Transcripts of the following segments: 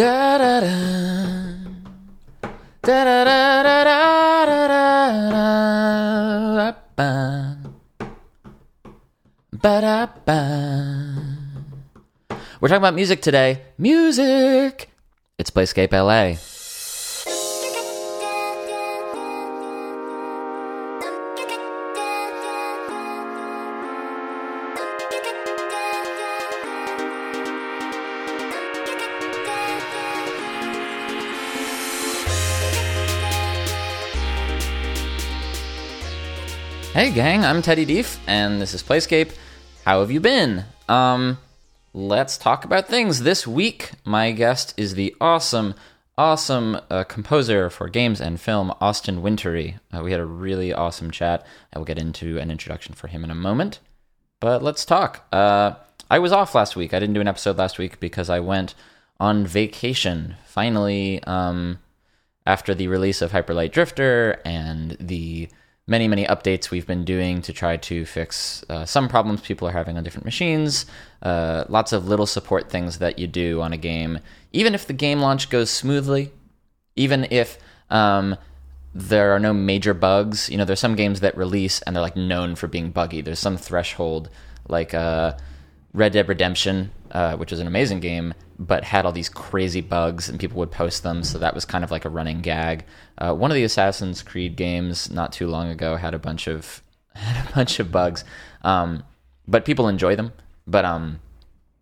Da da da. Da da da da da da da da. Ba da ba. We're talking about music today. Music. It's Playscape LA. Hey gang, I'm Teddy Dief, and this is Playscape. How have you been? Um, let's talk about things. This week, my guest is the awesome, awesome uh, composer for games and film, Austin Wintory. Uh, we had a really awesome chat. I will get into an introduction for him in a moment. But let's talk. Uh, I was off last week. I didn't do an episode last week because I went on vacation. Finally, um, after the release of Hyper Light Drifter and the many, many updates we've been doing to try to fix uh, some problems people are having on different machines. Uh, lots of little support things that you do on a game. Even if the game launch goes smoothly, even if um, there are no major bugs, you know, there's some games that release and they're like known for being buggy. There's some threshold, like uh, Red Dead Redemption, uh, which is an amazing game, but had all these crazy bugs and people would post them. So that was kind of like a running gag. Uh, one of the Assassin's Creed games not too long ago had a bunch of had a bunch of bugs, um, but people enjoy them. But um,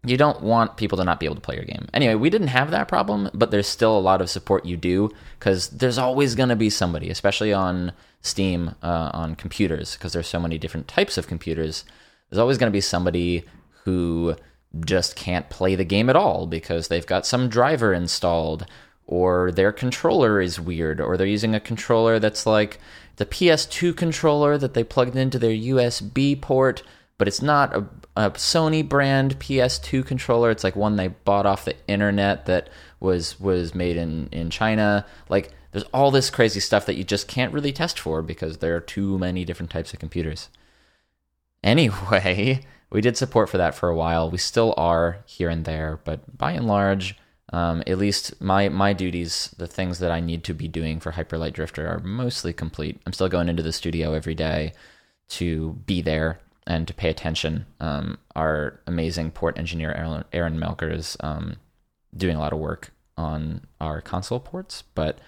you don't want people to not be able to play your game. Anyway, we didn't have that problem, but there's still a lot of support you do because there's always going to be somebody, especially on Steam, uh, on computers, because there's so many different types of computers. There's always going to be somebody who just can't play the game at all because they've got some driver installed or their controller is weird or they're using a controller that's like the PS2 controller that they plugged into their USB port but it's not a, a Sony brand PS2 controller. It's like one they bought off the internet that was was made in in China. Like there's all this crazy stuff that you just can't really test for because there are too many different types of computers. Anyway we did support for that for a while. We still are here and there, but by and large, um, at least my my duties, the things that I need to be doing for Hyper Light Drifter, are mostly complete. I'm still going into the studio every day to be there and to pay attention. Um, our amazing port engineer Aaron, Aaron Melker is um, doing a lot of work on our console ports, but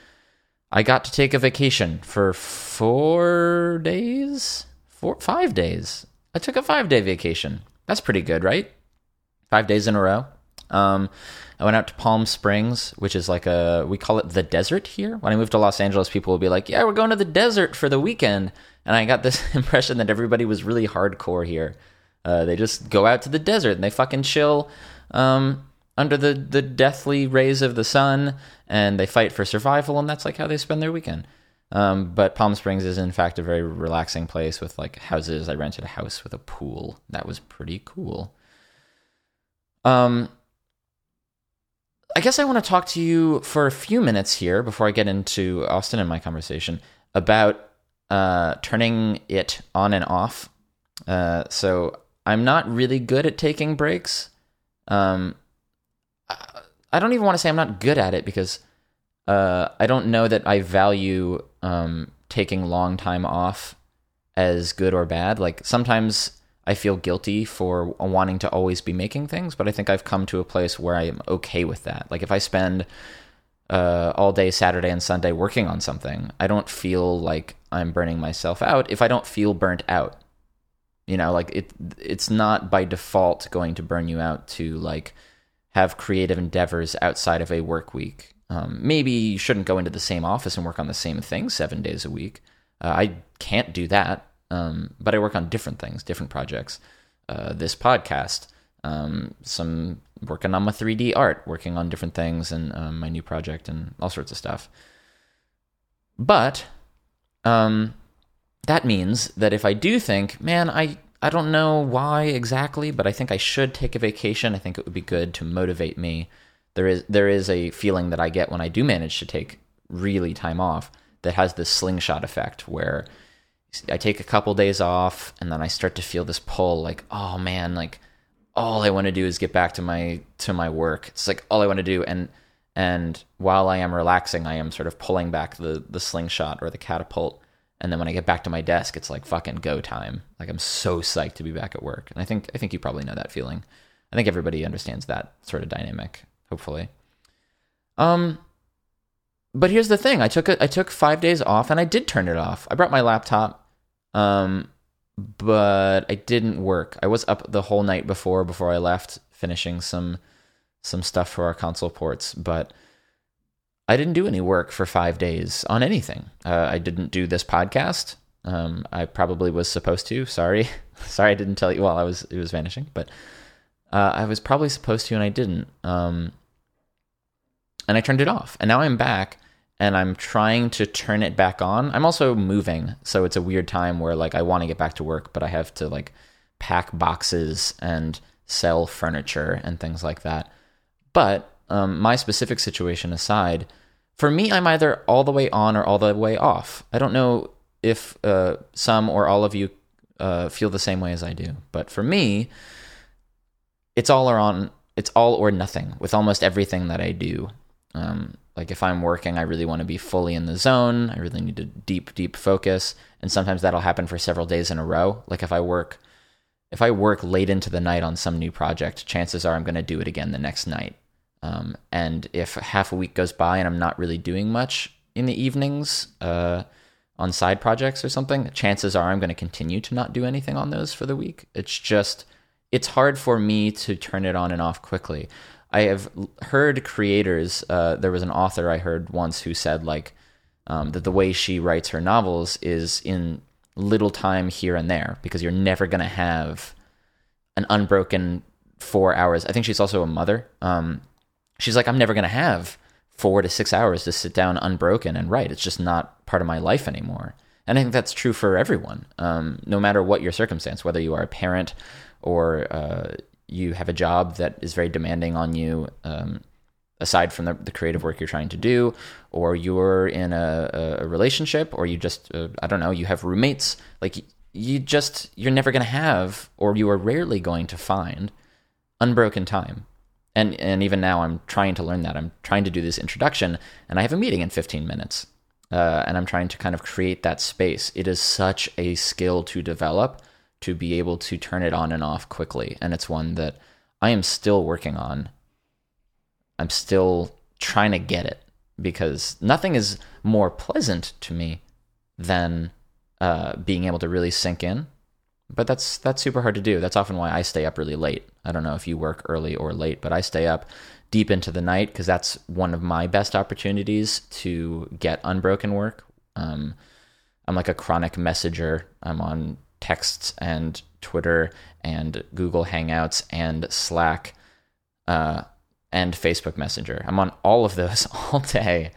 I got to take a vacation for four days, four five days I took a five day vacation. That's pretty good, right? Five days in a row. Um, I went out to Palm Springs, which is like a we call it the desert here. When I moved to Los Angeles, people will be like, "Yeah, we're going to the desert for the weekend," and I got this impression that everybody was really hardcore here. Uh, they just go out to the desert and they fucking chill um, under the the deathly rays of the sun, and they fight for survival, and that's like how they spend their weekend. Um, but Palm Springs is in fact a very relaxing place with like houses. I rented a house with a pool. That was pretty cool. Um, I guess I want to talk to you for a few minutes here before I get into Austin and my conversation about uh, turning it on and off. Uh, so I'm not really good at taking breaks. Um, I don't even want to say I'm not good at it because uh, I don't know that I value um, taking long time off as good or bad. Like sometimes I feel guilty for wanting to always be making things, but I think I've come to a place where I am okay with that. Like if I spend uh, all day Saturday and Sunday working on something, I don't feel like I'm burning myself out if I don't feel burnt out. You know, like it it's not by default going to burn you out to like have creative endeavors outside of a work week. Um, maybe you shouldn't go into the same office and work on the same thing seven days a week. Uh, I can't do that, um, but I work on different things, different projects. Uh, this podcast, um, some working on my 3D art, working on different things, and um, my new project, and all sorts of stuff. But um, that means that if I do think, man, I I don't know why exactly, but I think I should take a vacation. I think it would be good to motivate me there is there is a feeling that I get when I do manage to take really time off that has this slingshot effect where I take a couple days off and then I start to feel this pull like oh man like all I want to do is get back to my to my work it's like all I want to do and And while I am relaxing, I am sort of pulling back the the slingshot or the catapult. And then when I get back to my desk, it's like fucking go time. Like I'm so psyched to be back at work. And I think I think you probably know that feeling. I think everybody understands that sort of dynamic, hopefully. Um but here's the thing. I took a, I took 5 days off and I did turn it off. I brought my laptop um but I didn't work. I was up the whole night before before I left finishing some some stuff for our console ports, but I didn't do any work for five days on anything. Uh, I didn't do this podcast. Um, I probably was supposed to. Sorry, sorry, I didn't tell you while I was it was vanishing, but uh, I was probably supposed to and I didn't. Um, and I turned it off, and now I'm back and I'm trying to turn it back on. I'm also moving, so it's a weird time where like I want to get back to work, but I have to like pack boxes and sell furniture and things like that. But um, my specific situation aside, for me, I'm either all the way on or all the way off. I don't know if uh, some or all of you uh, feel the same way as I do, but for me, it's all or on. It's all or nothing with almost everything that I do. Um, like if I'm working, I really want to be fully in the zone. I really need to deep, deep focus, and sometimes that'll happen for several days in a row. Like if I work if I work late into the night on some new project, chances are I'm going to do it again the next night. Um, and if half a week goes by and I'm not really doing much in the evenings uh, on side projects or something, chances are I'm going to continue to not do anything on those for the week. It's just, it's hard for me to turn it on and off quickly. I have heard creators, uh, there was an author I heard once who said, like, um, that the way she writes her novels is in little time here and there because you're never going to have an unbroken four hours. I think she's also a mother. Um, she's like, I'm never going to have four to six hours to sit down unbroken and write. It's just not part of my life anymore. And I think that's true for everyone, um, no matter what your circumstance, whether you are a parent or uh, you have a job that is very demanding on you. Um, aside from the, the, creative work you're trying to do, or you're in a, a relationship, or you just, uh, I don't know, you have roommates. Like, you just, you're never going to have, or you are rarely going to find unbroken time. And, and even now, I'm trying to learn that. I'm trying to do this introduction, and I have a meeting in 15 minutes. Uh, and I'm trying to kind of create that space. It is such a skill to develop to be able to turn it on and off quickly. And it's one that I am still working on I'm still trying to get it because nothing is more pleasant to me than uh, being able to really sink in. But that's that's super hard to do. That's often why I stay up really late. I don't know if you work early or late, but I stay up deep into the night because that's one of my best opportunities to get unbroken work. Um, I'm like a chronic messenger. I'm on texts and Twitter and Google Hangouts and Slack. Uh, and Facebook Messenger. I'm on all of those all day,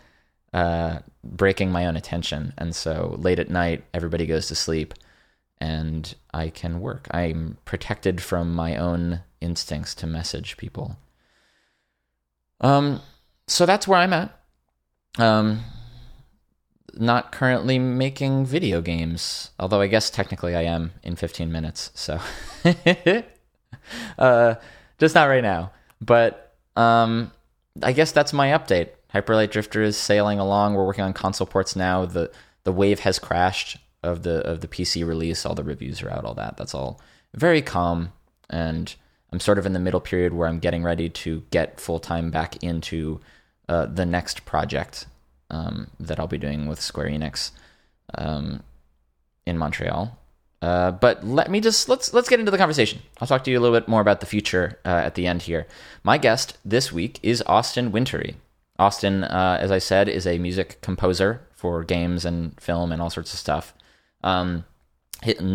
uh, breaking my own attention. And so late at night, everybody goes to sleep and I can work. I'm protected from my own instincts to message people. Um, so that's where I'm at. Um, not currently making video games, although I guess technically I am in 15 minutes. So, uh, just not right now. But um, I guess that's my update. Hyper Light Drifter is sailing along. We're working on console ports now. The the wave has crashed of the of the PC release. All the reviews are out. All that. That's all very calm. And I'm sort of in the middle period where I'm getting ready to get full time back into uh, the next project um, that I'll be doing with Square Enix um, in Montreal. Uh, but let me just let's let's get into the conversation. I'll talk to you a little bit more about the future uh, at the end here. My guest this week is Austin Wintory. Austin, uh, as I said, is a music composer for games and film and all sorts of stuff. Um,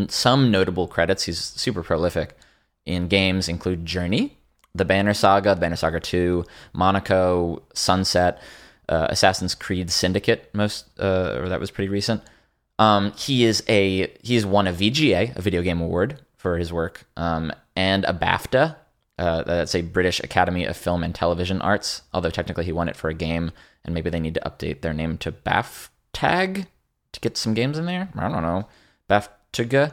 some notable credits. He's super prolific in games include Journey, The Banner Saga, Banner Saga Two, Monaco, Sunset, uh, Assassin's Creed Syndicate. Most uh, or that was pretty recent. Um, he is a he he's won a VGA, a Video Game Award, for his work, um, and a BAFTA. Uh, that's a British Academy of Film and Television Arts. Although technically he won it for a game, and maybe they need to update their name to BAFTAG to get some games in there. I don't know. BAFTAG.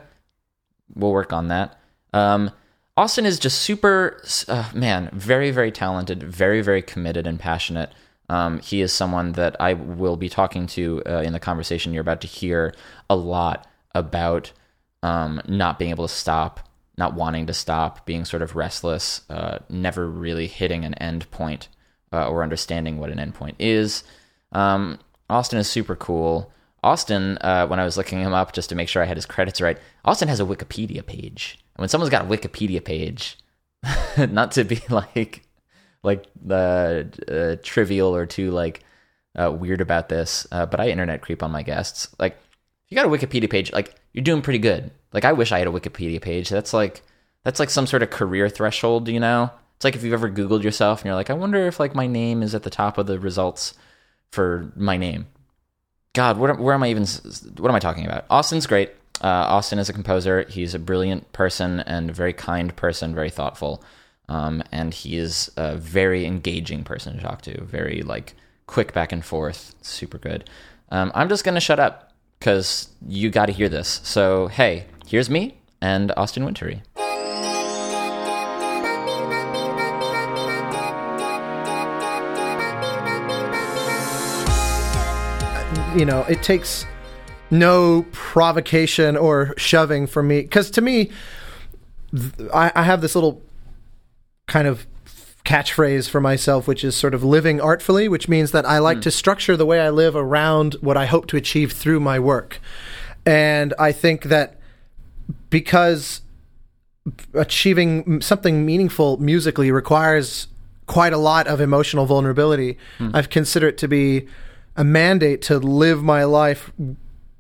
We'll work on that. Um, Austin is just super, uh, man, very, very talented, very, very committed and passionate Um, he is someone that I will be talking to uh, in the conversation you're about to hear a lot about um, not being able to stop, not wanting to stop, being sort of restless, uh, never really hitting an end point uh, or understanding what an end point is. Um, Austin is super cool. Austin, uh, when I was looking him up just to make sure I had his credits right, Austin has a Wikipedia page. And when someone's got a Wikipedia page, not to be like like the uh, trivial or too like uh, weird about this, uh, but I internet creep on my guests. Like, if you got a Wikipedia page, like you're doing pretty good. Like, I wish I had a Wikipedia page. That's like that's like some sort of career threshold, you know? It's like if you've ever Googled yourself and you're like, I wonder if like my name is at the top of the results for my name. God, what, where am I even? What am I talking about? Austin's great. Uh, Austin is a composer. He's a brilliant person and a very kind person, very thoughtful. Um, and he is a very engaging person to talk to. Very like quick back and forth, super good. Um, I'm just gonna shut up because you got to hear this. So hey, here's me and Austin Wintory. You know, it takes no provocation or shoving for me because to me, I, I have this little kind of catchphrase for myself, which is sort of living artfully, which means that I like mm. to structure the way I live around what I hope to achieve through my work. And I think that because achieving something meaningful musically requires quite a lot of emotional vulnerability, mm. I've considered it to be a mandate to live my life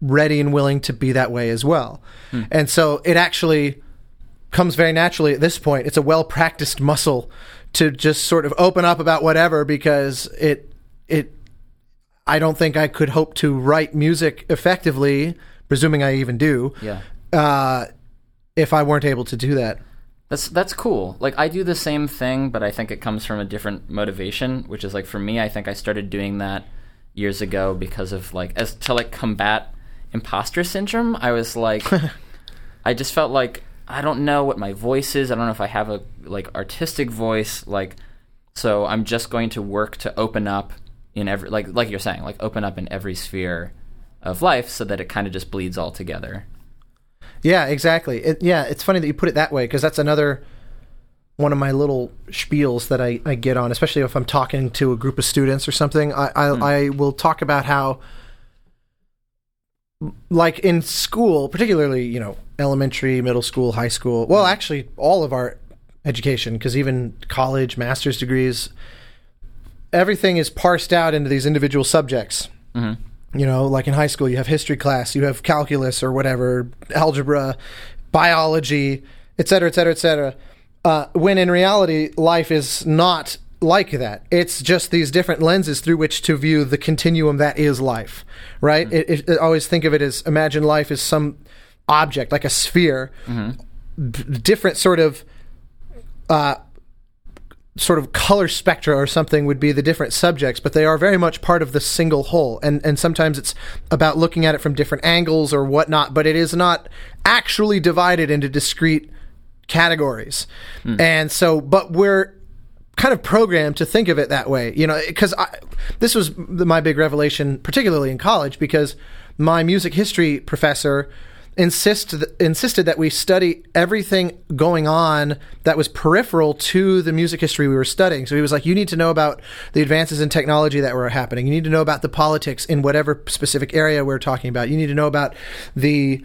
ready and willing to be that way as well. Mm. And so it actually comes very naturally at this point. It's a well practiced muscle to just sort of open up about whatever because it it I don't think I could hope to write music effectively, presuming I even do. Yeah. Uh, if I weren't able to do that. That's that's cool. Like I do the same thing, but I think it comes from a different motivation, which is like for me, I think I started doing that years ago because of like as to like combat imposter syndrome. I was like I just felt like I don't know what my voice is. I don't know if I have a like artistic voice. Like, so I'm just going to work to open up in every like like you're saying, like open up in every sphere of life, so that it kind of just bleeds all together. Yeah, exactly. It, yeah, it's funny that you put it that way because that's another one of my little spiels that I, I get on, especially if I'm talking to a group of students or something. I I, mm. I will talk about how like in school, particularly, you know, elementary, middle school, high school, well, actually, all of our education, because even college, master's degrees, everything is parsed out into these individual subjects. Mm-hmm. You know, like in high school, you have history class, you have calculus or whatever, algebra, biology, et cetera, et cetera, et cetera. Uh, when in reality, life is not like that. It's just these different lenses through which to view the continuum that is life, right? Mm-hmm. It, it, always think of it as imagine life as some object, like a sphere, mm-hmm. b- different sort of. Uh, sort of color spectra or something would be the different subjects, but they are very much part of the single whole. And and sometimes it's about looking at it from different angles or whatnot, but it is not actually divided into discrete categories. Mm. And so, but we're kind of programmed to think of it that way, you know, because this was my big revelation, particularly in college, because my music history professor insist, insisted that we study everything going on that was peripheral to the music history we were studying. So he was like, you need to know about the advances in technology that were happening. You need to know about the politics in whatever specific area we're talking about. You need to know about the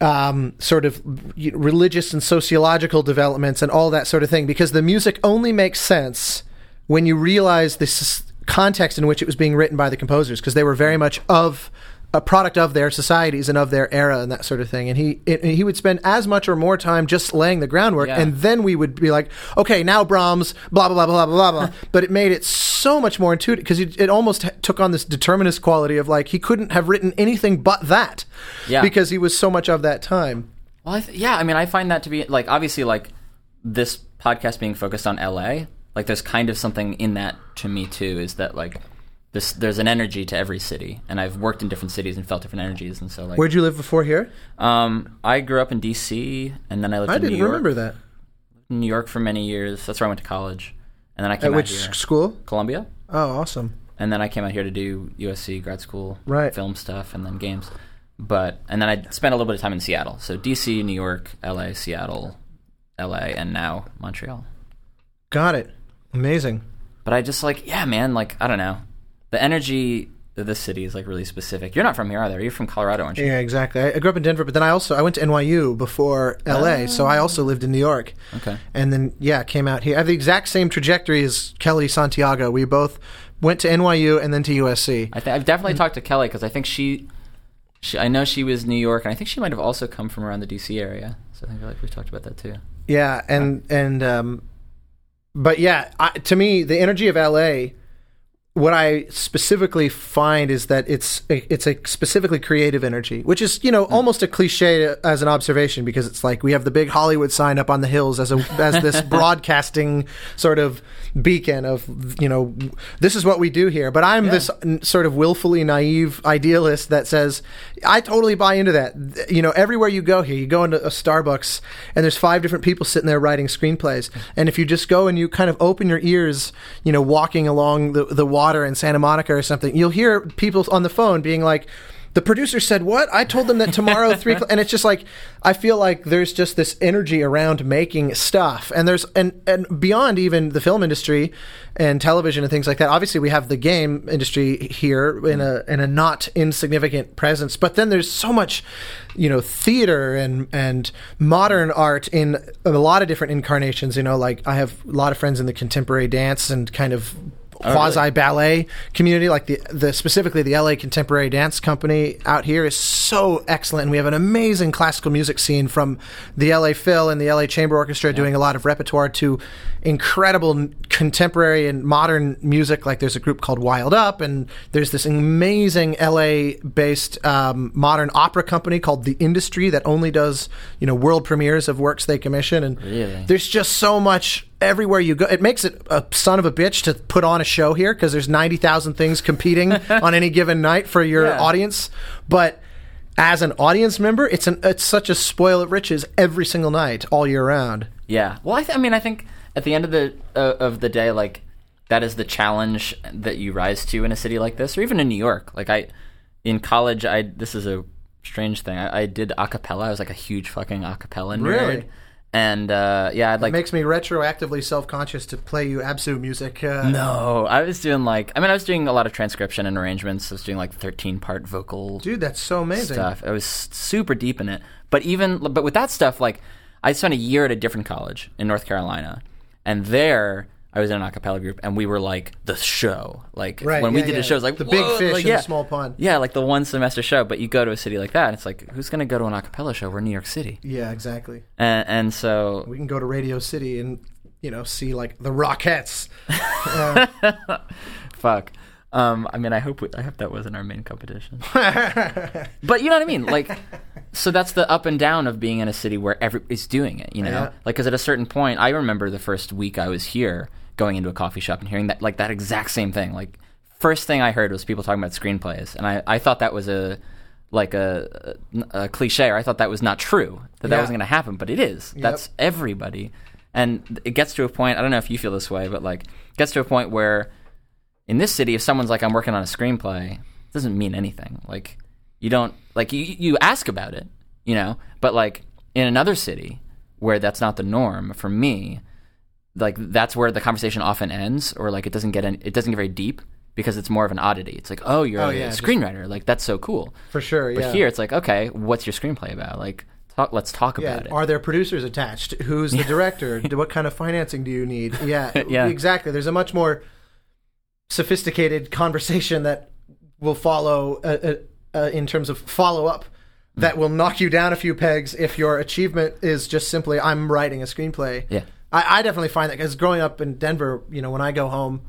um, sort of religious and sociological developments and all that sort of thing because the music only makes sense when you realize this context in which it was being written by the composers because they were very much of a product of their societies and of their era and that sort of thing. And he it, he would spend as much or more time just laying the groundwork, yeah. and then we would be like, okay, now Brahms, blah blah blah blah blah blah. but it made it so much more intuitive because it, it, almost took on this determinist quality of like he couldn't have written anything but that, yeah. because he was so much of that time. Well, I th- yeah, I mean, I find that to be like obviously like this podcast being focused on L.A. Like, there's kind of something in that to me too. Is that like this there's an energy to every city and i've worked in different cities and felt different energies and so like where'd you live before here um, i grew up in dc and then i lived I in didn't new york remember that new york for many years that's where i went to college and then i came at which here. school columbia oh awesome and then I came out here to do USC grad school Right. film stuff and then games. But and then I spent a little bit of time in Seattle. So DC, New York, LA, Seattle, LA, and now Montreal. Got it. Amazing. But I just like, yeah, man, like I don't know. The energy of the city is like really specific. You're not from here either. You're from Colorado, aren't you? Yeah, exactly. I, I grew up in Denver, but then I also I went to NYU before LA, so I also lived in New York. Okay. And then yeah, came out here. I have the exact same trajectory as Kellee Santiago. We both went to NYU and then to USC. I th- I've definitely talked to Kelly because I think she, she, I know she was New York, and I think she might have also come from around the DC area. So I think like we've talked about that too. Yeah, and and um, but yeah, I, to me, the energy of LA. What I specifically find is that it's a, it's a specifically creative energy, which is you know hmm. almost a cliche as an observation because it's like we have the big Hollywood sign up on the hills as a as this broadcasting sort of beacon of you know this is what we do here. But I'm this n- sort of willfully naive idealist that says I totally buy into that. You know, everywhere you go here, you go into a Starbucks and there's five different people sitting there writing screenplays. And if you just go and you kind of open your ears, you know, walking along the the water in Santa Monica or something, you'll hear people on the phone being like. The producer said, "What? I told them that tomorrow three. And it's just like I feel like there's just this energy around making stuff, and there's and and beyond even the film industry and television and things like that. Obviously, we have the game industry here in a in a not insignificant presence, but then there's so much, you know, theater and and modern art in a lot of different incarnations. You know, like I have a lot of friends in the contemporary dance and kind of quasi ballet community like the the specifically the LA Contemporary Dance Company out here is so excellent. And we have an amazing classical music scene from the LA Phil and the LA Chamber Orchestra doing a lot of repertoire to incredible contemporary and modern music. Like there's a group called Wild Up and there's this amazing LA based um, modern opera company called The Industry that only does you know world premieres of works they commission. And Really? there's just so much everywhere you go. It makes it a son of a bitch to put on a show here because there's 90,000 things competing on any given night for your Yeah. audience. But as an audience member, it's an it's such a spoil of riches every single night, all year round. Yeah. Well, I, th- I mean, I think at the end of the uh, of the day, like that is the challenge that you rise to in a city like this, or even in New York. Like I, in college, I this is a strange thing. I, I did a cappella. I was like a huge fucking a cappella nerd. Really? And uh, yeah, I'd like It Makes me retroactively self conscious to play you ABZÛ music. Uh, no. I was doing like I mean, I was doing a lot of transcription and arrangements. I was doing like thirteen part vocal Dude, that's so amazing. stuff. I was super deep in it. But even but with that stuff, like I spent a year at a different college in North Carolina, and there I was in an a cappella group, and we were like the show. Like Right, when we did yeah. the show, it was like The big fish like, in the yeah. small pond. Yeah, like the one semester show. But you go to a city like that, and it's like who's gonna go to an a cappella show? We're in New York City, Yeah, exactly. and, and so We can go to Radio City and you know see like the Rockettes. Uh, fuck. Um, I mean, I hope we, I hope that wasn't our main competition. but you know what I mean? Like, so that's the up and down of being in a city where everybody's doing it. You know, Yeah. like because at a certain point, I remember the first week I was here, going into a coffee shop and hearing that like that exact same thing. Like, first thing I heard was people talking about screenplays, and I I thought that was a like a, a, a cliche, or I thought that was not true that that wasn't going to happen, but it is. That's everybody, and it gets to a point. I don't know if you feel this way, but like, it gets to a point where in this city, if someone's like, I'm working on a screenplay, it doesn't mean anything. Like, you don't, like, you, you ask about it, you know? But, like, in another city where that's not the norm, for me, like, that's where the conversation often ends, or, like, it doesn't get, any, it doesn't get very deep because it's more of an oddity. It's like, oh, you're Oh, a yeah, just- screenwriter. Like, that's so cool. for sure. But yeah. here, it's like, okay, what's your screenplay about? Like, talk, let's talk Yeah, about it. are there producers attached? Who's the director? What kind of financing do you need? Yeah, Yeah. exactly. There's a much more sophisticated conversation that will follow uh, uh, uh, in terms of follow up that will knock you down a few pegs if your achievement is just simply I'm writing a screenplay. Yeah. I, I definitely find that because growing up in Denver, you know, when I go home,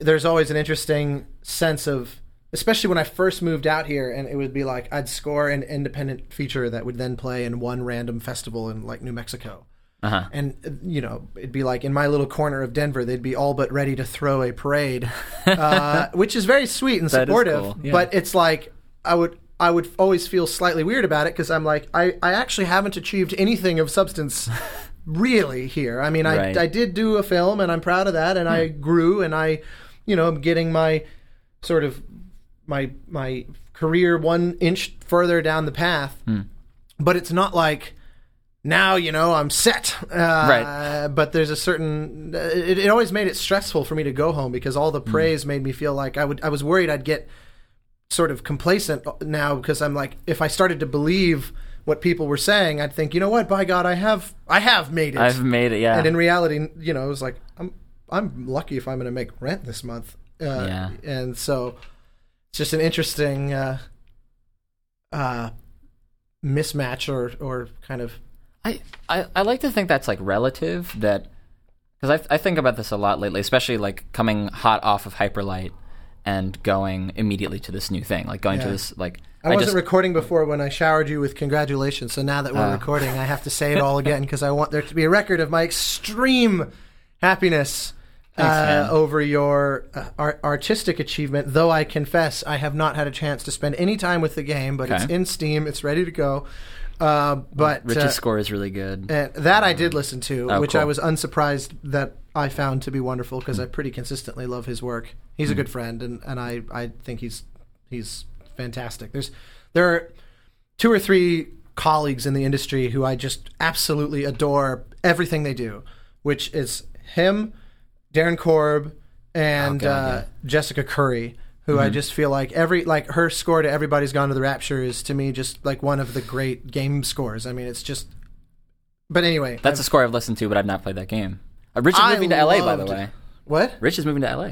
there's always an interesting sense of, especially when I first moved out here, and it would be like I'd score an independent feature that would then play in one random festival in like New Mexico. Uh-huh. And you know, it'd be like in my little corner of Denver, they'd be all but ready to throw a parade, uh, which is very sweet and supportive. cool, yeah. But it's like I would I would always feel slightly weird about it because I'm like I I actually haven't achieved anything of substance really here. I mean, I Right. I did do a film and I'm proud of that, and I hmm. grew and I you know, I'm getting my sort of my my career one inch further down the path. Hmm. But it's not like now you know I'm set. Uh, Right. But there's a certain. It, it always made it stressful for me to go home because all the hmm. praise made me feel like I would. I was worried I'd get sort of complacent now because I'm like, if I started to believe what people were saying, I'd think, you know what, by God, I have, I have made it. I've made it. Yeah. and in reality, you know, it was like, I'm, I'm lucky if I'm going to make rent this month. Uh, Yeah. And so, it's just an interesting uh, uh, mismatch or, or kind of. I, I, I like to think that's like relative that because I, I think about this a lot lately, especially like coming hot off of Hyper Light and going immediately to this new thing, like going to this like I, wasn't just recording before when I showered you with congratulations. So now that we're Oh. recording, I have to say it all again because I want there to be a record of my extreme happiness Thanks, uh, over your uh, art- artistic achievement. Though I confess, I have not had a chance to spend any time with the game, but it's in Steam. It's ready to go. Uh, but Rich's uh, score is really good. and that I did listen to, Oh, which I was unsurprised that I found to be wonderful because I pretty consistently love his work. He's Hmm. a good friend, and, and I, I think he's he's fantastic. There's there are two or three colleagues in the industry who I just absolutely adore everything they do, which is him, Darren Korb, and Oh, God, uh, yeah. Mm-hmm. Jessica Curry. Who I just feel like every like her score to Everybody's Gone to the Rapture is to me just like one of the great game scores. I mean, it's just. But anyway, That's a score I've listened to, but I've not played that game. Uh, Rich is I moving to LA, by the way. what Rich is moving to LA.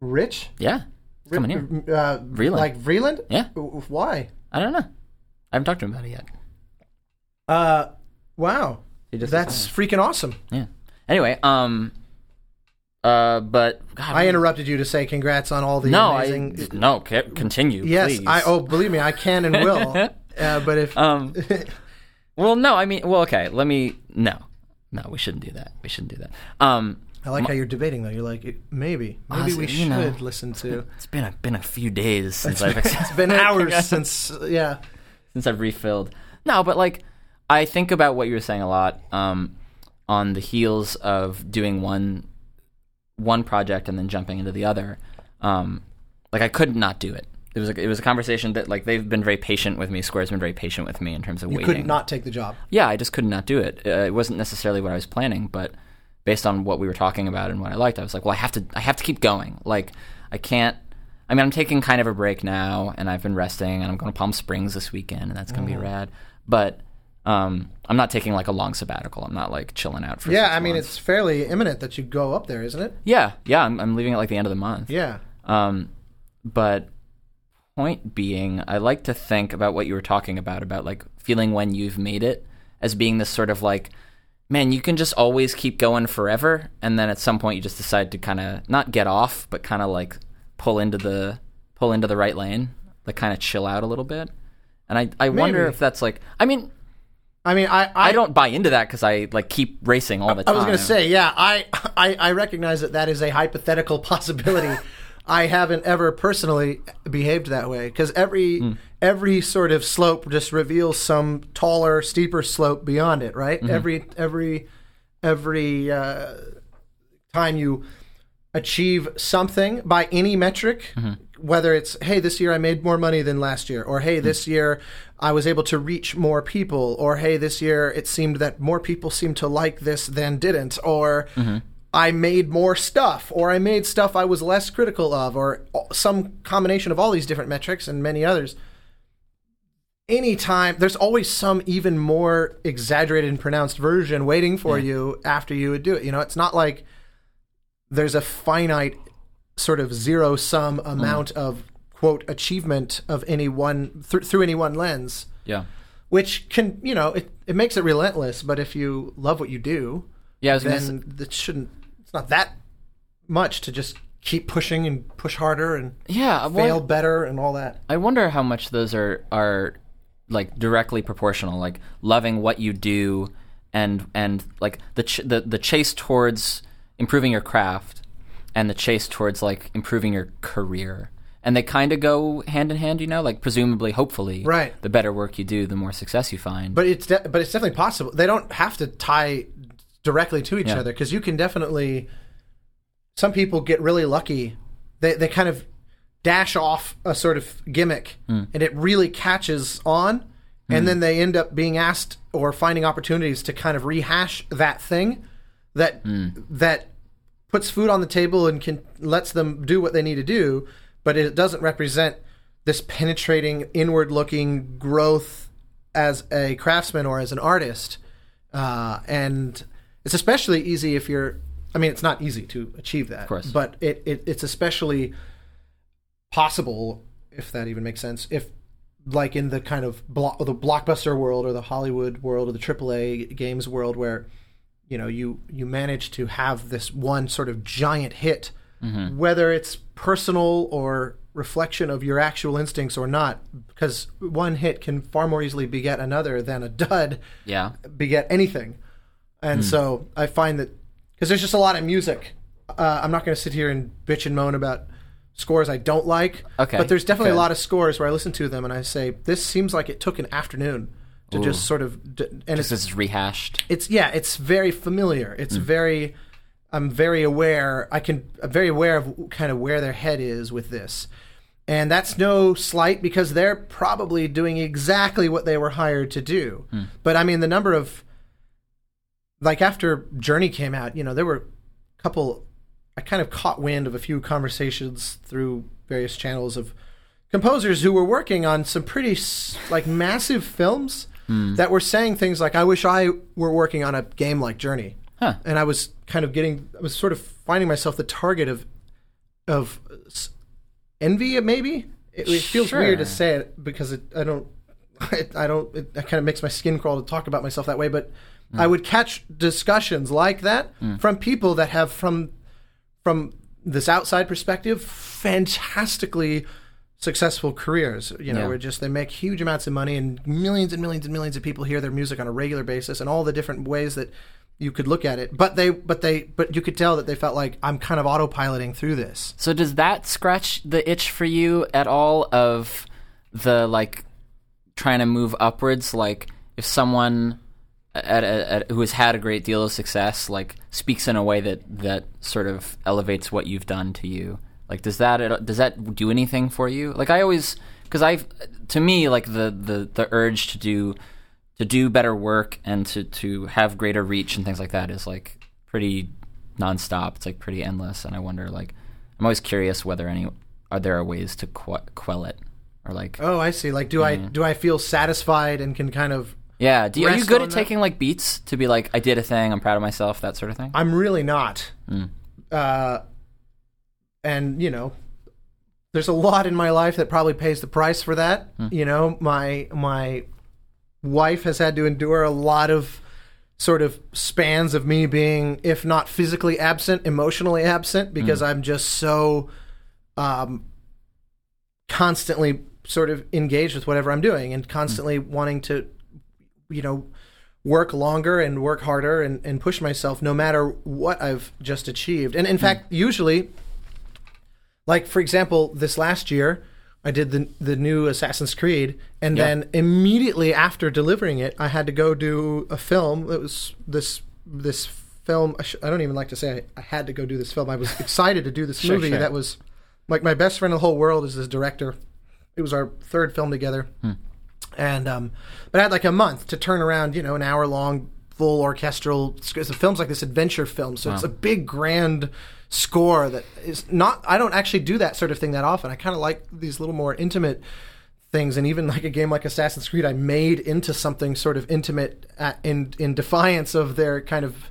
Rich Yeah, coming here. Uh, Vreeland. Like Vreeland? Yeah, Why? I don't know. I haven't talked to him about it yet. Uh, wow. That's freaking awesome. yeah. Anyway, um, uh, but God, I interrupted you to say congrats on all the no, amazing. I no. Continue, yes, please. I. Oh, believe me, I can and will. uh, but if Um, well, no, I mean, well, okay. Let me. No, no, we shouldn't do that. We shouldn't do that. Um, I like how you're debating though. You're like maybe, maybe Honestly, we should know. listen to. it's been a been a few days since I've it's been hours since. Yeah. since I've refilled. No, but like I think about what you were saying a lot um, on the heels of doing one one project and then jumping into the other. Um, like I could not do it. It was a, it was a conversation that like they've been very patient with me. Square's been very patient with me in terms of You waiting. could not take the job. yeah, I just could not do it. Uh, it wasn't necessarily what I was planning, but based on what we were talking about and what I liked, I was like, well, I have to, I have to keep going. Like, I can't. I mean, I'm taking kind of a break now, and I've been resting, and I'm going to Palm Springs this weekend, and that's going to Mm. be rad. But um, I'm not taking like a long sabbatical. I'm not like chilling out for. Yeah, I mean months. it's fairly imminent that you go up there, isn't it? yeah, yeah. I'm, I'm leaving at like the end of the month. Yeah. Um, but point being, I like to think about what you were talking about about like feeling when you've made it as being this sort of like, man, you can just always keep going forever, and then at some point you just decide to kind of not get off, but kind of like pull into the pull into the right lane, like kind of chill out a little bit. And I I wonder if that's like, I mean, I mean, I I don't buy into that because I like keep racing all the time. I was going to say, yeah, I, I I recognize that that is a hypothetical possibility. I haven't ever personally behaved that way because every Hmm. Every sort of slope just reveals some taller, steeper slope beyond it. Right? Mm-hmm. Every every every uh, time you achieve something by any metric, Mm-hmm. whether it's hey, this year I made more money than last year, or hey, Mm. this year I was able to reach more people, or hey, this year it seemed that more people seemed to like this than didn't, or Mm-hmm. I made more stuff, or I made stuff I was less critical of, or some combination of all these different metrics and many others. Anytime there's always some even more exaggerated and pronounced version waiting for you after you would do it. You know, it's not like there's a finite sort of zero sum mm. amount of quote achievement of any one th- through any one lens yeah, which can you know it, it makes it relentless but if you love what you do yeah. I was gonna say, then it shouldn't it's not that much to just keep pushing and push harder and yeah. well, fail better and all that I wonder how much those are are like directly proportional, like loving what you do and and like the ch- the the chase towards improving your craft and the chase towards like improving your career. And they kind of go hand in hand, you know, like presumably hopefully Right. the better work you do, the more success you find. but it's de- but it's definitely possible they don't have to tie directly to each Yeah. other because you can definitely some people get really lucky. They they kind of dash off a sort of gimmick, hmm. and it really catches on, and hmm. then they end up being asked or finding opportunities to kind of rehash that thing that hmm. that puts food on the table and can lets them do what they need to do, but it doesn't represent this penetrating, inward-looking growth as a craftsman or as an artist. Uh, and it's especially easy if you're. I mean, it's not easy to achieve that, of course. but it, it it's especially possible if that even makes sense. If like in the kind of block, the blockbuster world or the Hollywood world or the AAA games world where you know you you manage to have this one sort of giant hit whether it's personal or reflection of your actual instincts or not because one hit can far more easily beget another than a dud Yeah. beget anything and so i find that because there's just a lot of music uh, i'm not going to sit here and bitch and moan about scores i don't like Okay, but there's definitely good. a lot of scores where i listen to them and i say this seems like it took an afternoon to just sort of d- and it's This is rehashed. it's yeah, it's very familiar. It's mm. very I'm very aware. I can I'm very aware of kind of where their head is with this. And that's no slight because they're probably doing exactly what they were hired to do. Hmm. But I mean the number of like after Journey came out, you know, there were a couple I kind of caught wind of a few conversations through various channels of composers who were working on some pretty like massive films hmm. that were saying things like I wish I were working on a game like Journey. Huh. And I was kind of getting I was sort of finding myself the target of of envy maybe. It, it feels weird to say it because it, I don't I, I don't it, it kind of makes my skin crawl to talk about myself that way but hmm. I would catch discussions like that hmm. from people that have from from this outside perspective, fantastically successful careers. You know, Yeah. where just they make huge amounts of money and millions and millions and millions of people hear their music on a regular basis and all the different ways that you could look at it. But they but they but you could tell that they felt like I'm kind of autopiloting through this. So does that scratch the itch for you at all of the like trying to move upwards? Like if someone at, at, who has had a great deal of success like speaks in a way that that sort of elevates what you've done to you. Like does that does that do anything for you? Like I always because I to me like the, the the urge to do to do better work and to to have greater reach and things like that is like pretty nonstop. It's like pretty endless, and I wonder like I'm always curious whether any are there ways to que- quell it or like Oh, I see. Like do I mm. do I feel satisfied and can kind of yeah. Do you, are you good at taking like beats to be like I did a thing, I'm proud of myself, that sort of thing? I'm really not. Hmm. Uh, and you know, there's a lot in my life that probably pays the price for that. Hmm. You know, my my wife has had to endure a lot of sort of spans of me being, if not physically absent, emotionally absent, Hmm. because I'm just so um, constantly sort of engaged with whatever I'm doing and constantly wanting to, you know, work longer and work harder and, and push myself no matter what I've just achieved. And in hmm. fact, usually, like for example, this last year, I did the the new Assassin's Creed, and Yeah. then immediately after delivering it, I had to go do a film. It was this this film. I, sh- I don't even like to say I, I had to go do this film. I was excited to do this Sure, movie. sure. That was like my best friend in the whole world is this director. It was our third film together, hmm. And um, but I had like a month to turn around. You know, an hour long full orchestral. The film's like this adventure film, so it's a big grand score that is not. I don't actually do that sort of thing that often. I kind of like these little more intimate things, and even like a game like Assassin's Creed, I made into something sort of intimate at, in in defiance of their kind of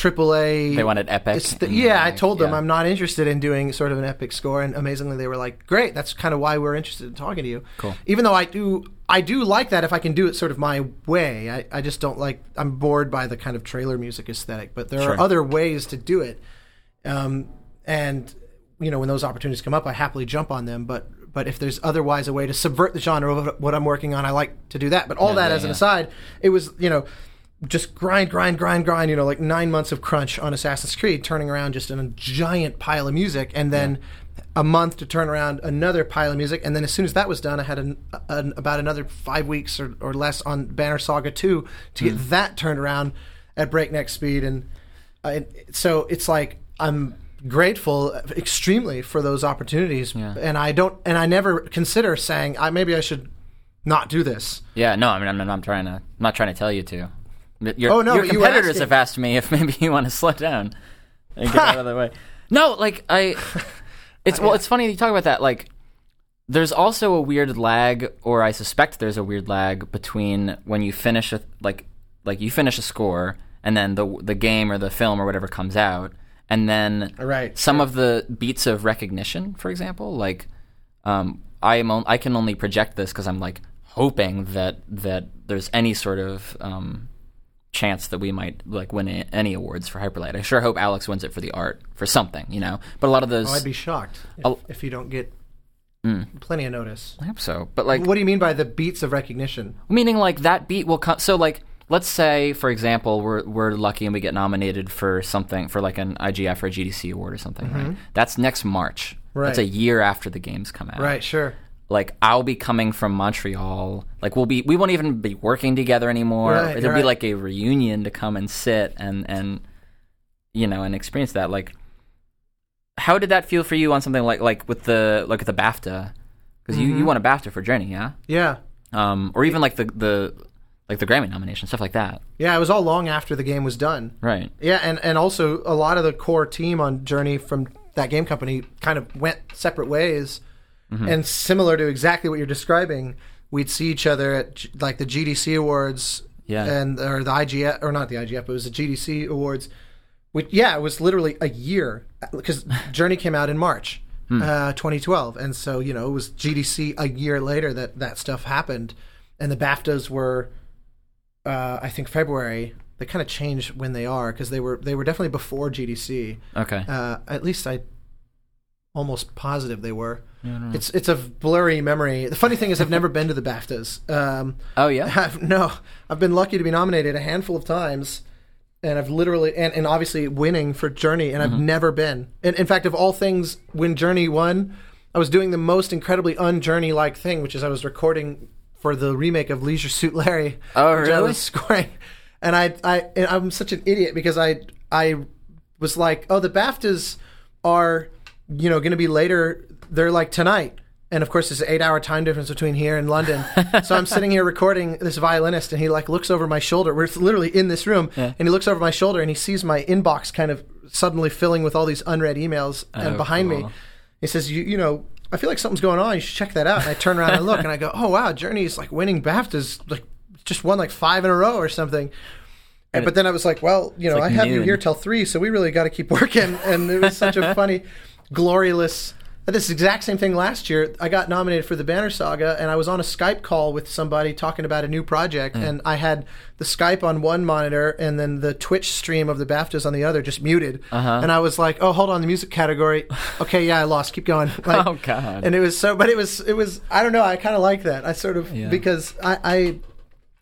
AAA. They wanted epic. The, yeah, I told them yeah. I'm not interested in doing sort of an epic score, and amazingly, they were like, "Great, that's kind of why we're interested in talking to you." Cool. Even though I do, I do like that if I can do it sort of my way. I, I just don't like. I'm bored by the kind of trailer music aesthetic, but there are other ways to do it. Um, and you know, when those opportunities come up, I happily jump on them. But but if there's otherwise a way to subvert the genre of what I'm working on, I like to do that. But all Yeah, that yeah, as an aside, it was you know just grind, grind, grind, grind. You know, like nine months of crunch on Assassin's Creed, turning around just in a giant pile of music, and then a month to turn around another pile of music, and then as soon as that was done, I had an, an, about another five weeks or, or less on Banner Saga Two to get that turned around at breakneck speed, and uh, so it's like I'm grateful extremely for those opportunities, Yeah. and I don't, and I never consider saying, I maybe I should not do this. Yeah, no, I mean, I'm, I'm trying to, I'm not trying to tell you to. Your, Oh, no, your but you were competitors have asked me if maybe you want to slow down and get out of the way. No, like I, it's well, it's funny you talk about that. Like, there's also a weird lag, or I suspect there's a weird lag between when you finish a like, like you finish a score, and then the the game or the film or whatever comes out, and then Right. some of the beats of recognition, for example, like um, I am on, I can only project this because I'm like hoping that that there's any sort of um, chance that we might like win any awards for Hyper Light. I sure hope Alex wins it for the art for something, you know. But a lot of those, Oh, I'd be shocked if, I'll- if you don't get Mm. plenty of notice. I hope so. But like, What do you mean by the beats of recognition? meaning like that beat will come. So like, let's say for example, we're we're lucky and we get nominated for something for like an IGF or a GDC award or something. Right? That's next March. Right. That's a Mm-hmm. Year after the games come out. Right, sure. Like I'll be coming from Montreal. Like we'll be we won't even be working together anymore. Right, It'll be like a reunion to come and sit and and you know and experience that. Like how did that feel for you on something like like with the like with the BAFTA? Because you, Mm-hmm. you won a BAFTA for Journey, yeah? Yeah. Um, or even like the the like the Grammy nomination, stuff like that. Yeah, it was all long after the game was done. Right. Yeah, and, and also a lot of the core team on Journey from thatgamecompany kind of went separate ways. Mm-hmm. And similar to exactly what you're describing, we'd see each other at G- like the GDC awards Yeah. and or the IGF or not the IGF, but it was the GDC awards. Which, yeah, it was literally a year because Journey came out in March, Hmm. uh, 2012, and so you know it was GDC a year later that that stuff happened, and the BAFTAs were, uh, I think February. They kind of changed when they are because they were they were definitely before GDC. Okay. Uh, at least I almost positive they were. It's it's a blurry memory. The funny thing is I've never been to the BAFTAs. Um, oh yeah. I've, no, I've been lucky to be nominated a handful of times, and I've literally and, and obviously winning for Journey, and I've never been. And in fact, of all things, when Journey won, I was doing the most incredibly un-Journey like thing, which is I was recording for the remake of Leisure Suit Larry. Oh, which I was scoring, and I I and I'm such an idiot because I I was like, oh, the BAFTAs are you know going to be later. They're like tonight. And of course, there's an eight-hour time difference between here and London. so I'm sitting here recording this violinist, and he like looks over my shoulder. We're literally in this room, and he looks over my shoulder, and he sees my inbox kind of suddenly filling with all these unread emails. and Oh, behind me, he says, "You, you know, I feel like something's going on. You should check that out." And I turn around and look, and I go, "Oh wow, Journey's like winning BAFTAs, like just won like five in a row or something." And, but then I was like, "Well, you know, like I have you here till three, so we really got to keep working." And it was such a funny, This exact same thing last year. I got nominated for the Banner Saga, and I was on a Skype call with somebody talking about a new project, and I had the Skype on one monitor and then the Twitch stream of the BAFTAs on the other, just muted. Uh-huh. And I was like, "Oh, hold on, the music category. Okay, yeah, I lost. Keep going." Like, Oh, God. And it was so, but it was, it was. I don't know. I kind of like that. I sort of Yeah. because I, I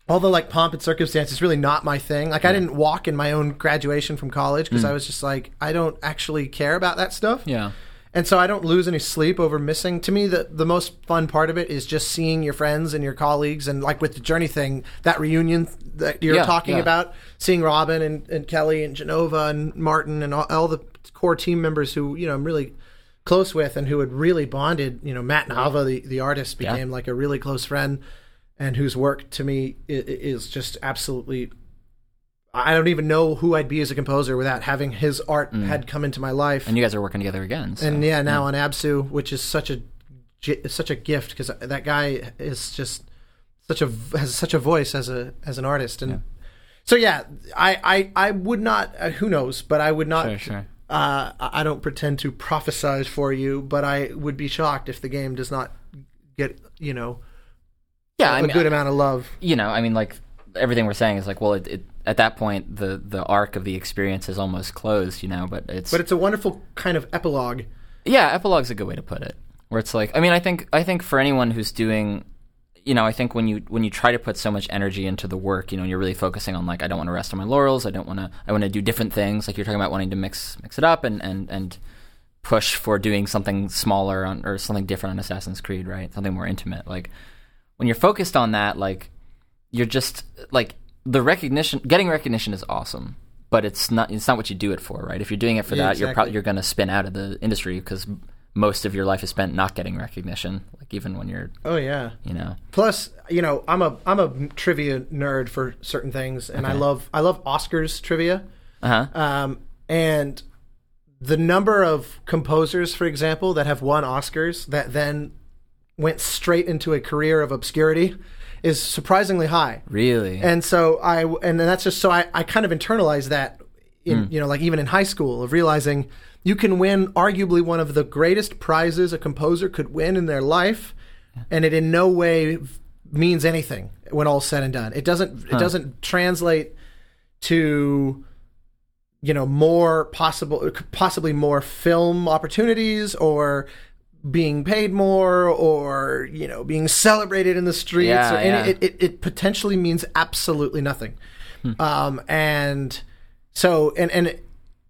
all the like pomp and circumstance is really not my thing. Like I didn't walk in my own graduation from college because I was just like I don't actually care about that stuff. Yeah. And so I don't lose any sleep over missing. To me, the the most fun part of it is just seeing your friends and your colleagues, and like with the journey thing, that reunion that you're Yeah, talking yeah. about, seeing Robin and, and Kellee and Jenova and Martin and all, all the core team members who you know I'm really close with and who had really bonded. You know, Matt Nava, the the artist, became like a really close friend, and whose work to me is, is just absolutely. I don't even know who I'd be as a composer without having his art had come into my life. And you guys are working together again. So. And yeah, now on ABZÛ, which is such a such a gift because that guy is just such a has such a voice as a as an artist, and so yeah, I I I would not. Uh, who knows? But I would not. Sure, sure. Uh, I I don't pretend to prophesize for you, but I would be shocked if the game does not get you know yeah, a I mean, good amount of love. you know, I mean, like everything we're saying is like, well, it, it, at that point, the the arc of the experience is almost closed, you know. But it's But it's a wonderful kind of epilogue. yeah, epilogue's a good way to put it. Where it's like, I mean, I think I think for anyone who's doing, you know, I think when you when you try to put so much energy into the work, you know, you're really focusing on like, I don't want to rest on my laurels. I don't want to. I want to do different things. Like you're talking about wanting to mix mix it up and and and push for doing something smaller on, or something different on Assassin's Creed, right? Something more intimate. Like when you're focused on that, like you're just like the recognition, getting recognition is awesome, but it's not it's not what you do it for, right? If you're doing it for Yeah, that, you're exactly. probably you're going to spin out of the industry because most of your life is spent not getting recognition. Like even when you're, Oh yeah. you know, Plus, you know, I'm a I'm a trivia nerd for certain things, and I love I love Oscars trivia. uh huh, Um, and the number of composers, for example, that have won Oscars that then went straight into a career of obscurity is surprisingly high. really, And so I, and that's just so I, I kind of internalized that in, hmm. you know, like even in high school of realizing you can win arguably one of the greatest prizes a composer could win in their life. And it in no way means anything when all's said and done. It doesn't, it doesn't translate to, you know, more possible, possibly more film opportunities or being paid more or, you know, being celebrated in the streets Yeah, or any, yeah. it, it, it potentially means absolutely nothing. Um, and so, and, and,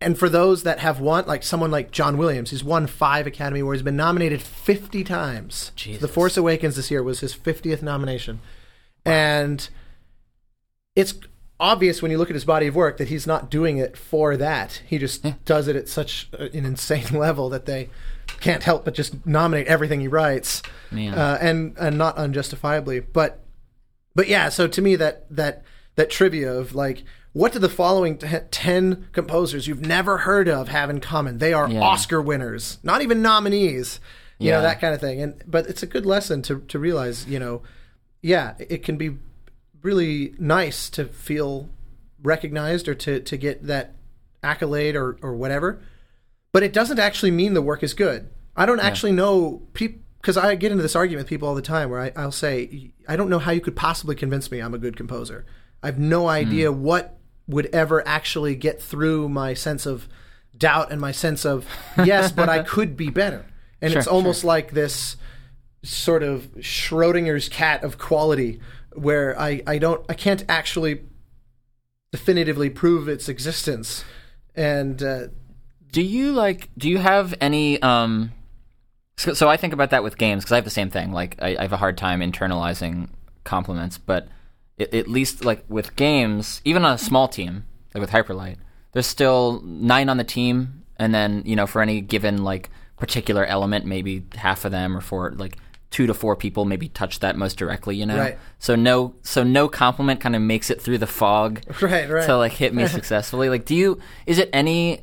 and for those that have won, like someone like John Williams, he's won five Academy Awards, been nominated 50 times. Jesus. The Force Awakens this year was his 50th nomination. And it's obvious when you look at his body of work that he's not doing it for that. He just does it at such an insane level that they can't help but just nominate everything he writes, uh, and and not unjustifiably. But but yeah, so to me that that that trivia of like. What do the following t- 10 composers you've never heard of have in common? They are Yeah. Oscar winners, not even nominees. You Yeah. know, that kind of thing. And but it's a good lesson to to realize, you know, yeah, it can be really nice to feel recognized or to, to get that accolade or, or whatever. But it doesn't actually mean the work is good. I don't actually know people because I get into this argument with people all the time where I, I'll say, I don't know how you could possibly convince me I'm a good composer. I have no idea what would ever actually get through my sense of doubt and my sense of yes, but I could be better. And it's Sure, almost like this sort of Schrodinger's cat of quality where I, I don't I can't actually definitively prove its existence. And uh, Do you like? Do you have any? um So, so I think about that with games because I have the same thing. Like I, I have a hard time internalizing compliments, but it, at least like with games, even on a small team like with Hyper Light, there's still nine on the team, and then you know for any given like particular element, maybe half of them or four like two to four people maybe touch that most directly. You know, Right. so no, so no compliment kind of makes it through the fog right, right. to like hit me successfully. Like, do you? Is it any?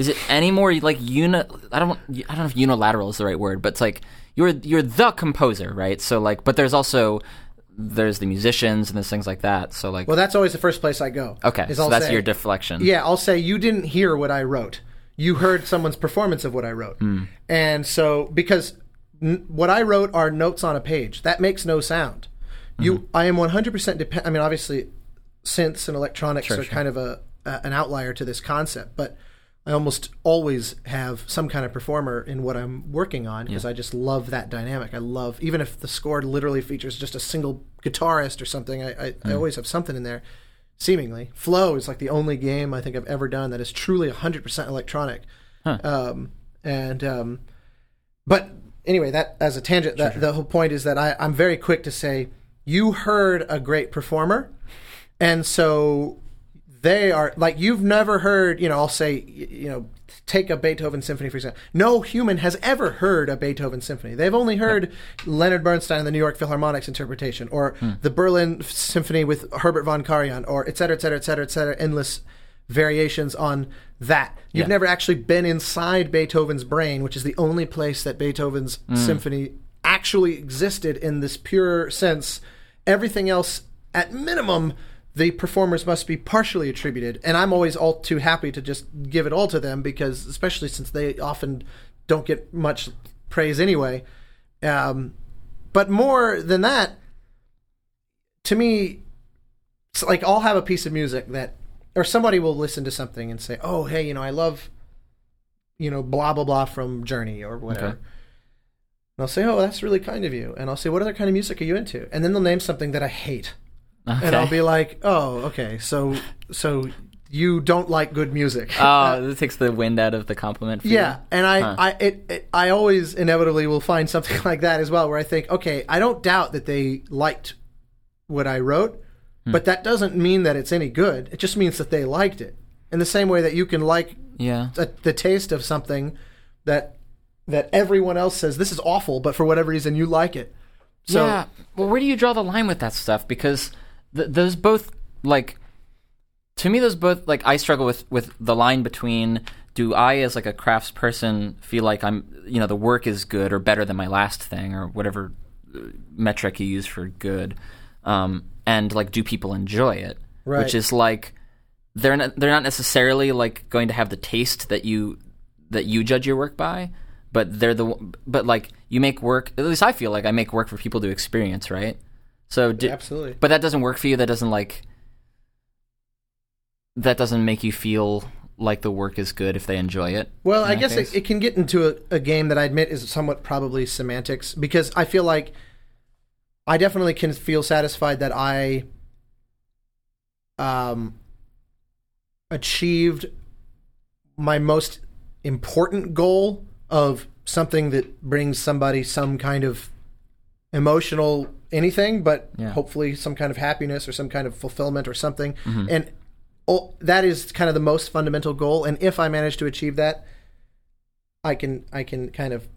Is it any more like uni? I don't. I don't know if unilateral is the right word, but it's like you're you're the composer, right? So like, but there's also there's the musicians and there's things like that. So like, well, that's always the first place I go. okay, so I'll that's say- your deflection. Yeah, I'll say you didn't hear what I wrote. You heard someone's performance of what I wrote. Hmm. And so because n- what I wrote are notes on a page. That makes no sound. You Mm-hmm. I am 100% depend I mean obviously synths and electronics are kind of a, a an outlier to this concept, but I almost always have some kind of performer in what I'm working on because I just love that dynamic. I love even if the score literally features just a single guitarist or something. I, I, I always have something in there. Seemingly, Flow is like the only game I think I've ever done that is truly 100% electronic. Um, and um, but anyway, that as a tangent, that, the whole point is that I, I'm very quick to say you heard a great performer, and so they are like you've never heard. You know, I'll say you know take a Beethoven symphony for example. No human has ever heard a Beethoven symphony. They've only heard Leonard Bernstein and the New York Philharmonic's interpretation, or hmm. the Berlin Symphony with Herbert von Karajan, or et cetera, et cetera, et cetera, et cetera, endless variations on that. You've Yeah. never actually been inside Beethoven's brain, which is the only place that Beethoven's hmm. symphony actually existed in this pure sense. Everything else, at minimum, the performers must be partially attributed. And I'm always all too happy to just give it all to them because, especially since they often don't get much praise anyway. Um, but more than that, to me, it's like I'll have a piece of music that, or somebody will listen to something and say, "Oh, hey, you know, I love, you know, blah blah blah from Journey or whatever." Okay. And I'll say, "Oh, that's really kind of you." And I'll say, "What other kind of music are you into?" And then they'll name something that I hate, and I'll be like, "Oh, okay, so so you don't like good music." Oh, this takes the wind out of the compliment. For you. Yeah, and I, Huh. I, it, it, I always inevitably will find something like that as well, where I think, okay, I don't doubt that they liked what I wrote, Hmm. but that doesn't mean that it's any good. It just means that they liked it. in the same way that you can like Yeah. the, the taste of something that that everyone else says this is awful, but for whatever reason you like it. So yeah. Well, where do you draw the line with that stuff? Because th- those both like to me, those both like I struggle with with the line between do I as like a crafts person feel like I'm you know the work is good or better than my last thing or whatever uh, metric you use for good, um, and like do people enjoy it? Right. Which is like they're not they're not necessarily like going to have the taste that you that you judge your work by, but they're the but like you make work. At least I feel like I make work for people to experience, right? So, do, absolutely. but that doesn't work for you. That doesn't like that doesn't make you feel like the work is good if they enjoy it. Well, I guess it, it can get into a, a game that I admit is somewhat probably semantics because I feel like I definitely can feel satisfied that I um, achieved my most important goal of something that brings somebody some kind of emotional anything, but Yeah. hopefully some kind of happiness or some kind of fulfillment or something. Mm-hmm. And oh, that is kind of the most fundamental goal. And if I manage to achieve that, I can I can kind of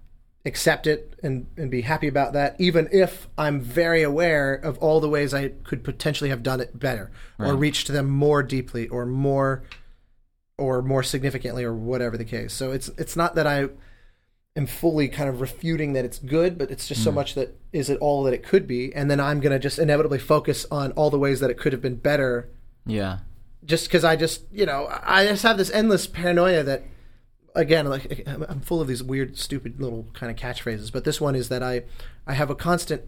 accept it and, and be happy about that, even if I'm very aware of all the ways I could potentially have done it better or Right. reached them more deeply or more or more significantly or whatever the case. So it's it's not that I am fully kind of refuting that it's good, but it's just so mm. much that is it all that it could be, and then I'm gonna just inevitably focus on all the ways that it could have been better. Yeah, just because I just you know I just have this endless paranoia that again like I'm I'm full of these weird stupid little kind of catchphrases but this one is that I I have a constant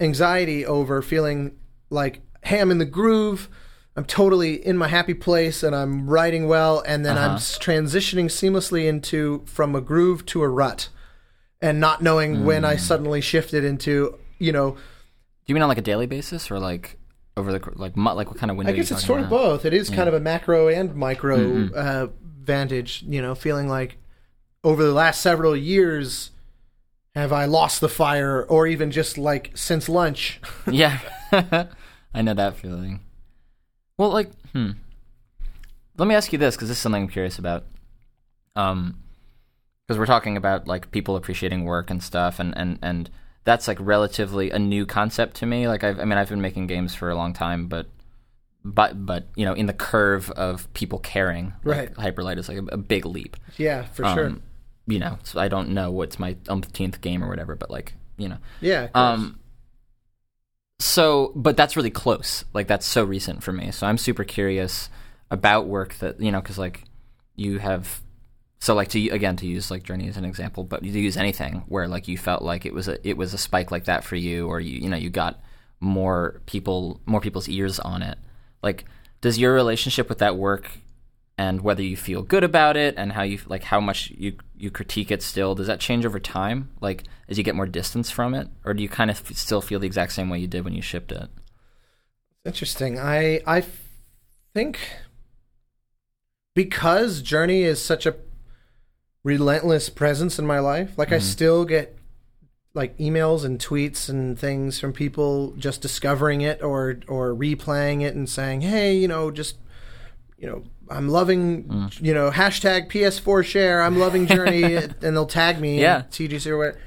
anxiety over feeling like hey I'm in the groove I'm totally in my happy place and I'm writing well and then I'm Uh-huh. s- transitioning seamlessly into from a groove to a rut and not knowing when Mm. I suddenly shifted into you know do you mean on like a daily basis or like over the like like what kind of window? I guess it's sort of both. It is kind of a macro and micro Mm-hmm. uh, vantage. You know, feeling like over the last several years, have I lost the fire, or even just like since lunch? yeah, I know that feeling. Well, like, hmm. Let me ask you this because this is something I'm curious about. Um, because we're talking about like people appreciating work and stuff, and and and that's like relatively a new concept to me. Like, I've, I mean, I've been making games for a long time, but. But but you know, in the curve of people caring, like, Hyper Light is like a, a big leap. yeah, for sure. Um, You know, so I don't know what's my umpteenth game or whatever, but like you know, Yeah. of course. um. So, but that's really close. Like that's so recent for me. So I'm super curious about work that you know, because like you have. So like to again to use like Journey as an example, but to use anything where like you felt like it was a it was a spike like that for you, or you you know you got more people more people's ears on it. Like, does your relationship with that work and whether you feel good about it and how you like how much you you critique it still does that change over time? Like as you get more distance from it? Or do you kind of f- still feel the exact same way you did when you shipped it? Interesting. i i think because Journey is such a relentless presence in my life, like I mm-hmm. still get like emails and tweets and things from people just discovering it or or replaying it and saying, "Hey, you know, just you know, I'm loving, you know, hashtag PS4 share. I'm loving Journey, and they'll tag me, Yeah. TGC or whatever.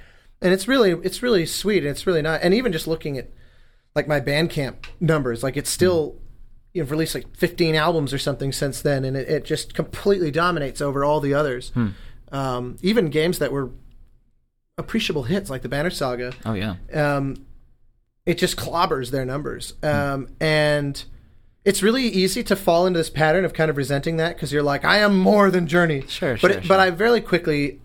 And it's really, it's really sweet. And it's really not. And even just looking at like my Bandcamp numbers, like it's still, you know, released like 15 albums or something since then, and it, it just completely dominates over all the others. Um, even games that were appreciable hits, like the Banner Saga oh yeah um, it just clobbers their numbers. Um, and it's really easy to fall into this pattern of kind of resenting that because you're like, I am more than Journey. Sure, but sure, it, sure. but I very quickly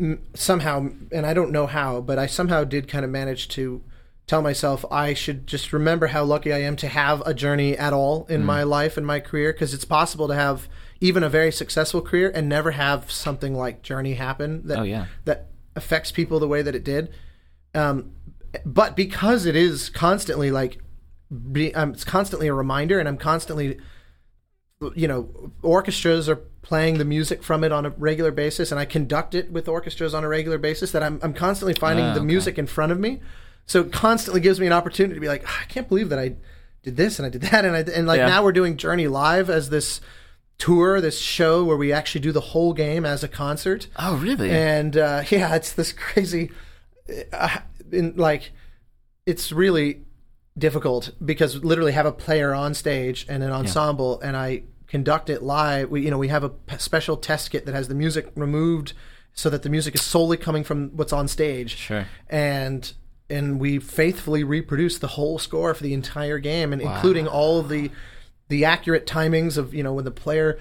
mm, somehow, and I don't know how, but I somehow did kind of manage to tell myself I should just remember how lucky I am to have a journey at all Mm. in my life and my career because it's possible to have even a very successful career and never have something like journey happen that Oh, yeah. that affects people the way that it did. Um, but because it is constantly like, be, um, it's constantly a reminder, and I'm constantly, you know, orchestras are playing the music from it on a regular basis, and I conduct it with orchestras on a regular basis. That I'm I'm constantly finding Ah, the okay. music in front of me, so it constantly gives me an opportunity to be like, "Ah, I can't believe that I did this and I did that and I and like Yeah. now we're doing Journey live as this tour, this show where we actually do the whole game as a concert. Oh, really? And uh, yeah, it's this crazy, uh, in, like, it's really difficult because literally have a player on stage and an ensemble, and I conduct it live. We, you know, we have a p- special test kit that has the music removed so that the music is solely coming from what's on stage. Sure. And and we faithfully reproduce the whole score for the entire game, and including all of the the accurate timings of you know when the player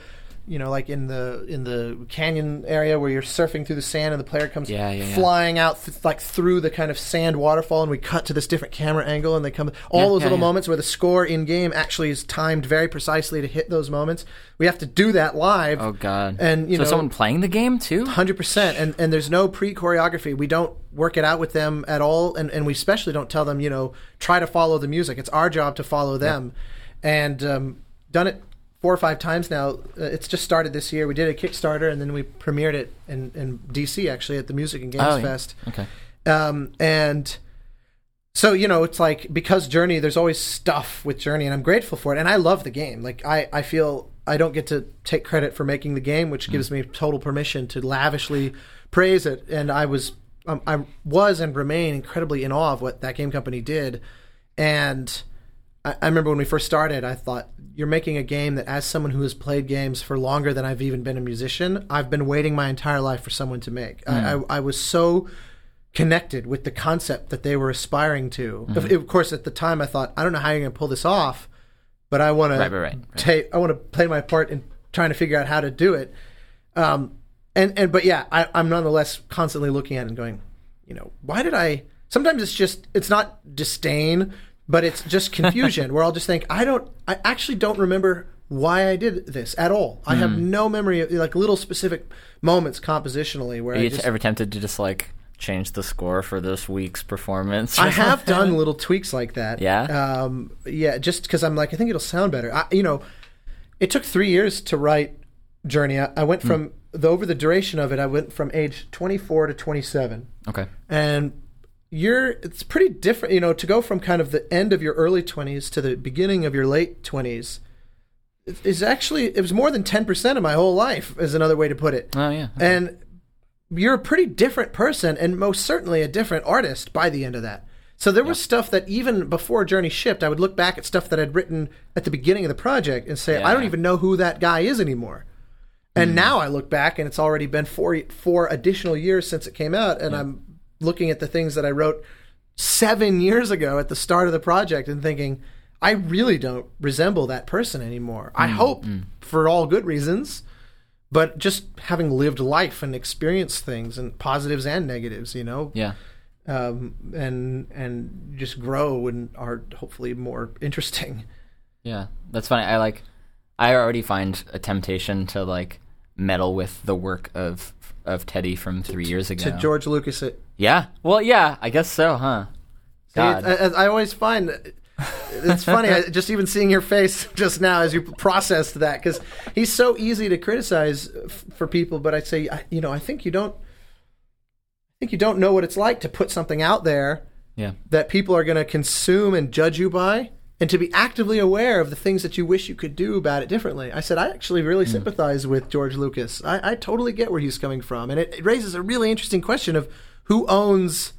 you know like in the in the canyon area where you're surfing through the sand and the player comes Yeah, yeah, yeah. flying out th- like through the kind of sand waterfall and we cut to this different camera angle and they come all Yeah, those yeah, little yeah. moments where the score in game actually is timed very precisely to hit those moments we have to do that live oh God. and you so know someone playing the game too? Hundred percent, and and there's no pre choreography. We don't work it out with them at all, and and we especially don't tell them, you know, try to follow the music. It's our job to follow them, and um, done it four or five times now. Uh, it's just started this year. We did a Kickstarter, and then we premiered it in in DC actually at the Music and Games Oh, yeah. Fest. Okay. Um, and so you know, it's like because Journey, there's always stuff with Journey, and I'm grateful for it, and I love the game. Like I, I feel I don't get to take credit for making the game, which gives me total permission to lavishly praise it. And I was, um, I was and remain incredibly in awe of what thatgamecompany did. And I, I remember when we first started, I thought you're making a game that, as someone who has played games for longer than I've even been a musician, I've been waiting my entire life for someone to make. I, I, I was so connected with the concept that they were aspiring to. Of, of course, at the time, I thought, I don't know how you're going to pull this off, but I want Right, right, right, to right. take, I want to play my part in trying to figure out how to do it. Um, and and but yeah, I, I'm nonetheless constantly looking at it and going, you know, why did I? Sometimes it's just it's not disdain, but it's just confusion where I'll just think I don't, I actually don't remember why I did this at all. I Hmm. have no memory of like little specific moments compositionally where Are I you just, ever tempted to just like change the score for this week's performance? I have done little tweaks like that. Yeah? Um, yeah, just because I'm like, I think it'll sound better. I, you know, it took three years to write Journey. I, I went Hmm. from the over the duration of it. I went from age 24 to 27, Okay. and you're it's pretty different. You know, to go from kind of the end of your early 20s to the beginning of your late 20s is actually it was more than 10% of my whole life. Is another way to put it Oh yeah. and you're a pretty different person and most certainly a different artist by the end of that so there was stuff that even before journey shipped i would look back at stuff that i'd written at the beginning of the project and say i don't even know who that guy is anymore and hmm. now i look back and it's already been four four additional years since it came out and i'm looking at the things that i wrote seven years ago at the start of the project and thinking i really don't resemble that person anymore i hope for all good reasons but just having lived life and experienced things and positives and negatives, you know, yeah. um, and and just grow and are hopefully more interesting. Yeah, that's funny. I like. I already find a temptation to like meddle with the work of of Teddy from three years ago. To George Lucas, it, yeah. Well, yeah. I guess so, huh? God. I, I, always find it's funny I, just even seeing your face just now as you processed that because he's so easy to criticize f- for people, but i'd say, I, you know, I think you don't. I think you don't know what it's like to put something out there yeah. that people are going to consume and judge you by and to be actively aware of the things that you wish you could do about it differently. I said, I actually really Hmm. sympathize with George Lucas. I, I totally get where he's coming from. And it, it raises a really interesting question of who owns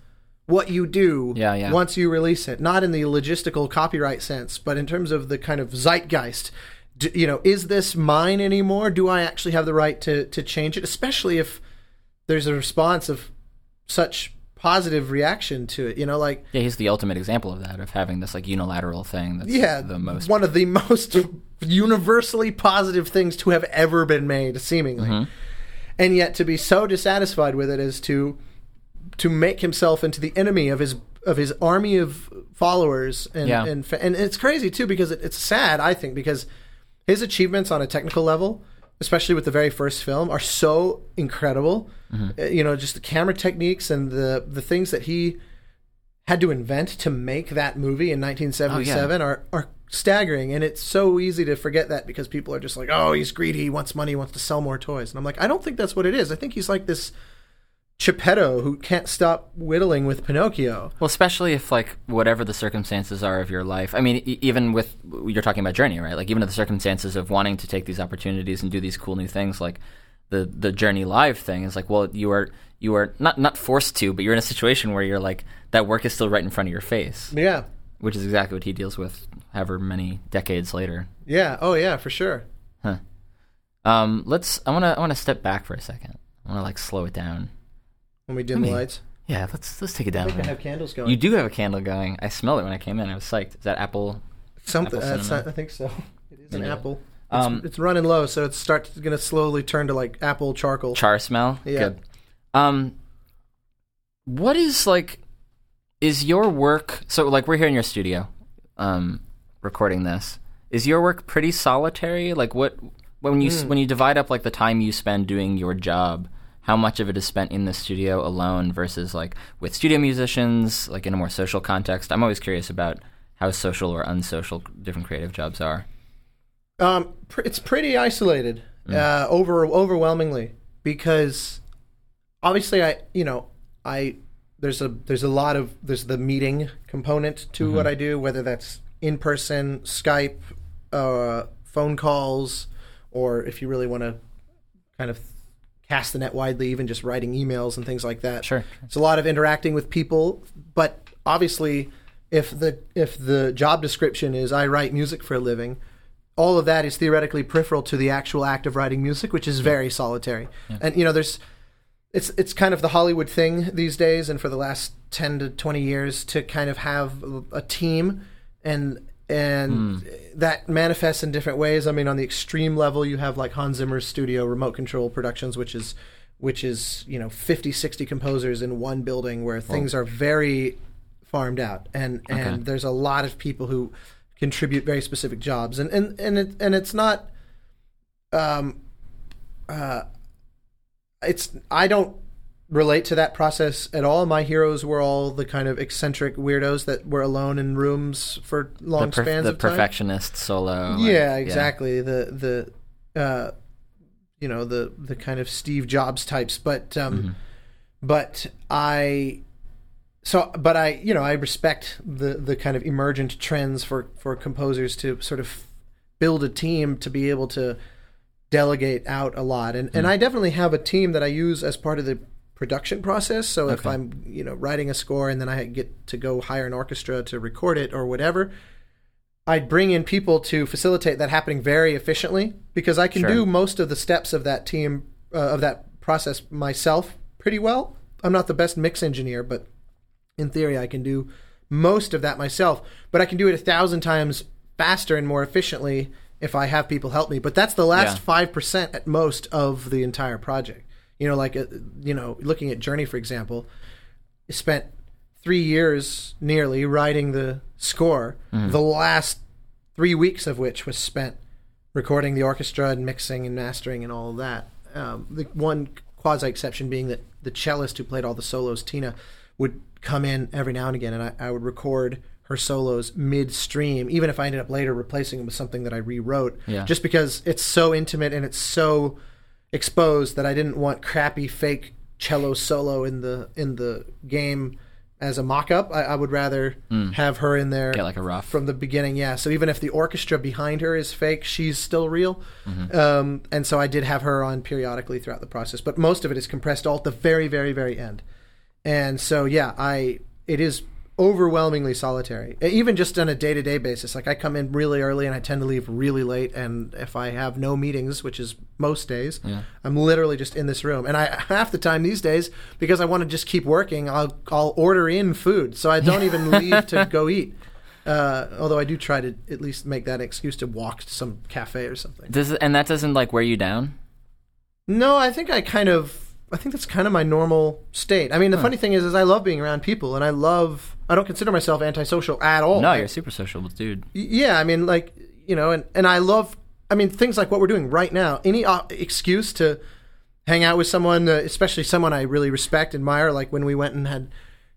what you do Yeah, yeah. once you release it, not in the logistical copyright sense, but in terms of the kind of zeitgeist. D you know, is this mine anymore? Do I actually have the right to, to change it? Especially if there's a response of such positive reaction to it. You know, like Yeah, he's the ultimate example of that, of having this like unilateral thing that's yeah, the most one of the most universally positive things to have ever been made, seemingly, Mm-hmm. and yet to be so dissatisfied with it as to to make himself into the enemy of his of his army of followers, and Yeah. and and it's crazy too because it, it's sad, I think, because his achievements on a technical level. Especially with the very first film, are so incredible. Mm-hmm. Uh, You know, just the camera techniques and the the things that he had to invent to make that movie in 1977 are are staggering and it's so easy to forget that because people are just like oh he's greedy he wants money he wants to sell more toys and i'm like i don't think that's what it is i think he's like this Geppetto who can't stop whittling with Pinocchio. Well, especially if like whatever the circumstances are of your life. I mean, e- even with you're talking about journey, right? Like even the circumstances of wanting to take these opportunities and do these cool new things, like the the journey live thing is like, well, you are you are not not forced to, but you're in a situation where you're like that work is still right in front of your face, Yeah. which is exactly what he deals with, however many decades later. Yeah. Oh yeah, for sure. Huh. Um, let's. I want to. I want to step back for a second. I want to like slow it down. When we dim the lights. Yeah, let's let's take it I down. think I have candles going. You do have a candle going. I smelled it when I came in. I was psyched. Is that apple? Something. apple cinnamon. not, I think so. It is an Yeah. apple. It's, Um, it's running low, so it's start going to slowly turn to like apple charcoal. char smell. Yeah. Good. Um, what is like? Is your work so? Like we're here in your studio, um, recording this. Is your work pretty solitary? Like what when you Hmm. when you divide up like the time you spend doing your job? How much of it is spent in the studio alone versus like with studio musicians, like in a more social context? I'm always curious about how social or unsocial different creative jobs are. Um, pr- it's pretty isolated, Mm. uh, over overwhelmingly, because obviously I, you know, I there's a there's a lot of there's the meeting component to Mm-hmm. what I do, whether that's in person, Skype, uh, phone calls, or if you really want to kind of cast the net widely, even just writing emails and things like that. Sure. It's a lot of interacting with people, but obviously, if the if the job description is I write music for a living, all of that is theoretically peripheral to the actual act of writing music, which is very solitary. And you know, there's it's it's kind of the Hollywood thing these days, and for the last ten to twenty years, to kind of have a team and and that manifests in different ways. I mean, on the extreme level, you have like Hans Zimmer's studio, Remote Control Productions, which is which is you know 50, 60 composers in one building where things are very farmed out, and and Okay. there's a lot of people who contribute very specific jobs, and and and it and it's not. Um, uh, it's I don't relate to that process at all. My heroes were all the kind of eccentric weirdos that were alone in rooms for long the spans the of time. The perfectionist solo. like, Yeah, exactly. The the uh, you know the the kind of Steve Jobs types, but um, Mm-hmm. but I so but I you know I respect the the kind of emergent trends for for composers to sort of build a team to be able to delegate out a lot and Hmm. and I definitely have a team that I use as part of the production process so if I'm you know writing a score and then I get to go hire an orchestra to record it or whatever I'd bring in people to facilitate that happening very efficiently because I can Sure. do most of the steps of that team uh, of that process myself pretty well. I'm not the best mix engineer, but in theory, I can do most of that myself. But I can do it a thousand times faster and more efficiently if I have people help me. But that's the last Yeah. five percent at most of the entire project. You know, like uh, you know, looking at Journey for example, spent three years nearly writing the score. The last three weeks of which was spent recording the orchestra and mixing and mastering and all of that. Um, the one quasi exception being that the cellist who played all the solos, Tina, would come in every now and again, and I, I would record her solos midstream, even if I ended up later replacing them with something that I rewrote, Yeah. just because it's so intimate and it's so exposed that I didn't want crappy fake cello solo in the in the game as a mock-up. I, I would rather have her in there Get like a rough. from the beginning. Yeah. So even if the orchestra behind her is fake, she's still real. Um, and so I did have her on periodically throughout the process, but most of it is compressed all at the very, very, very end. And so yeah, I it is overwhelmingly solitary. Even just on a day to day basis. Like I come in really early and I tend to leave really late. And if I have no meetings, which is most days, Yeah. I'm literally just in this room. And I half the time these days, because I want to just keep working, I'll I'll order in food, so I don't even leave to go eat. Uh, although I do try to at least make that excuse to walk to some cafe or something. Does and that doesn't like wear you down? No, I think I kind of I think that's kind of my normal state. I mean, the funny thing is, is I love being around people, and I love. I don't consider myself antisocial at all. No, you're super sociable dude. yeah, I mean, like you know, and and I love. I mean, things like what we're doing right now. Any uh, excuse to hang out with someone, uh, especially someone I really respect, and admire, like when we went and had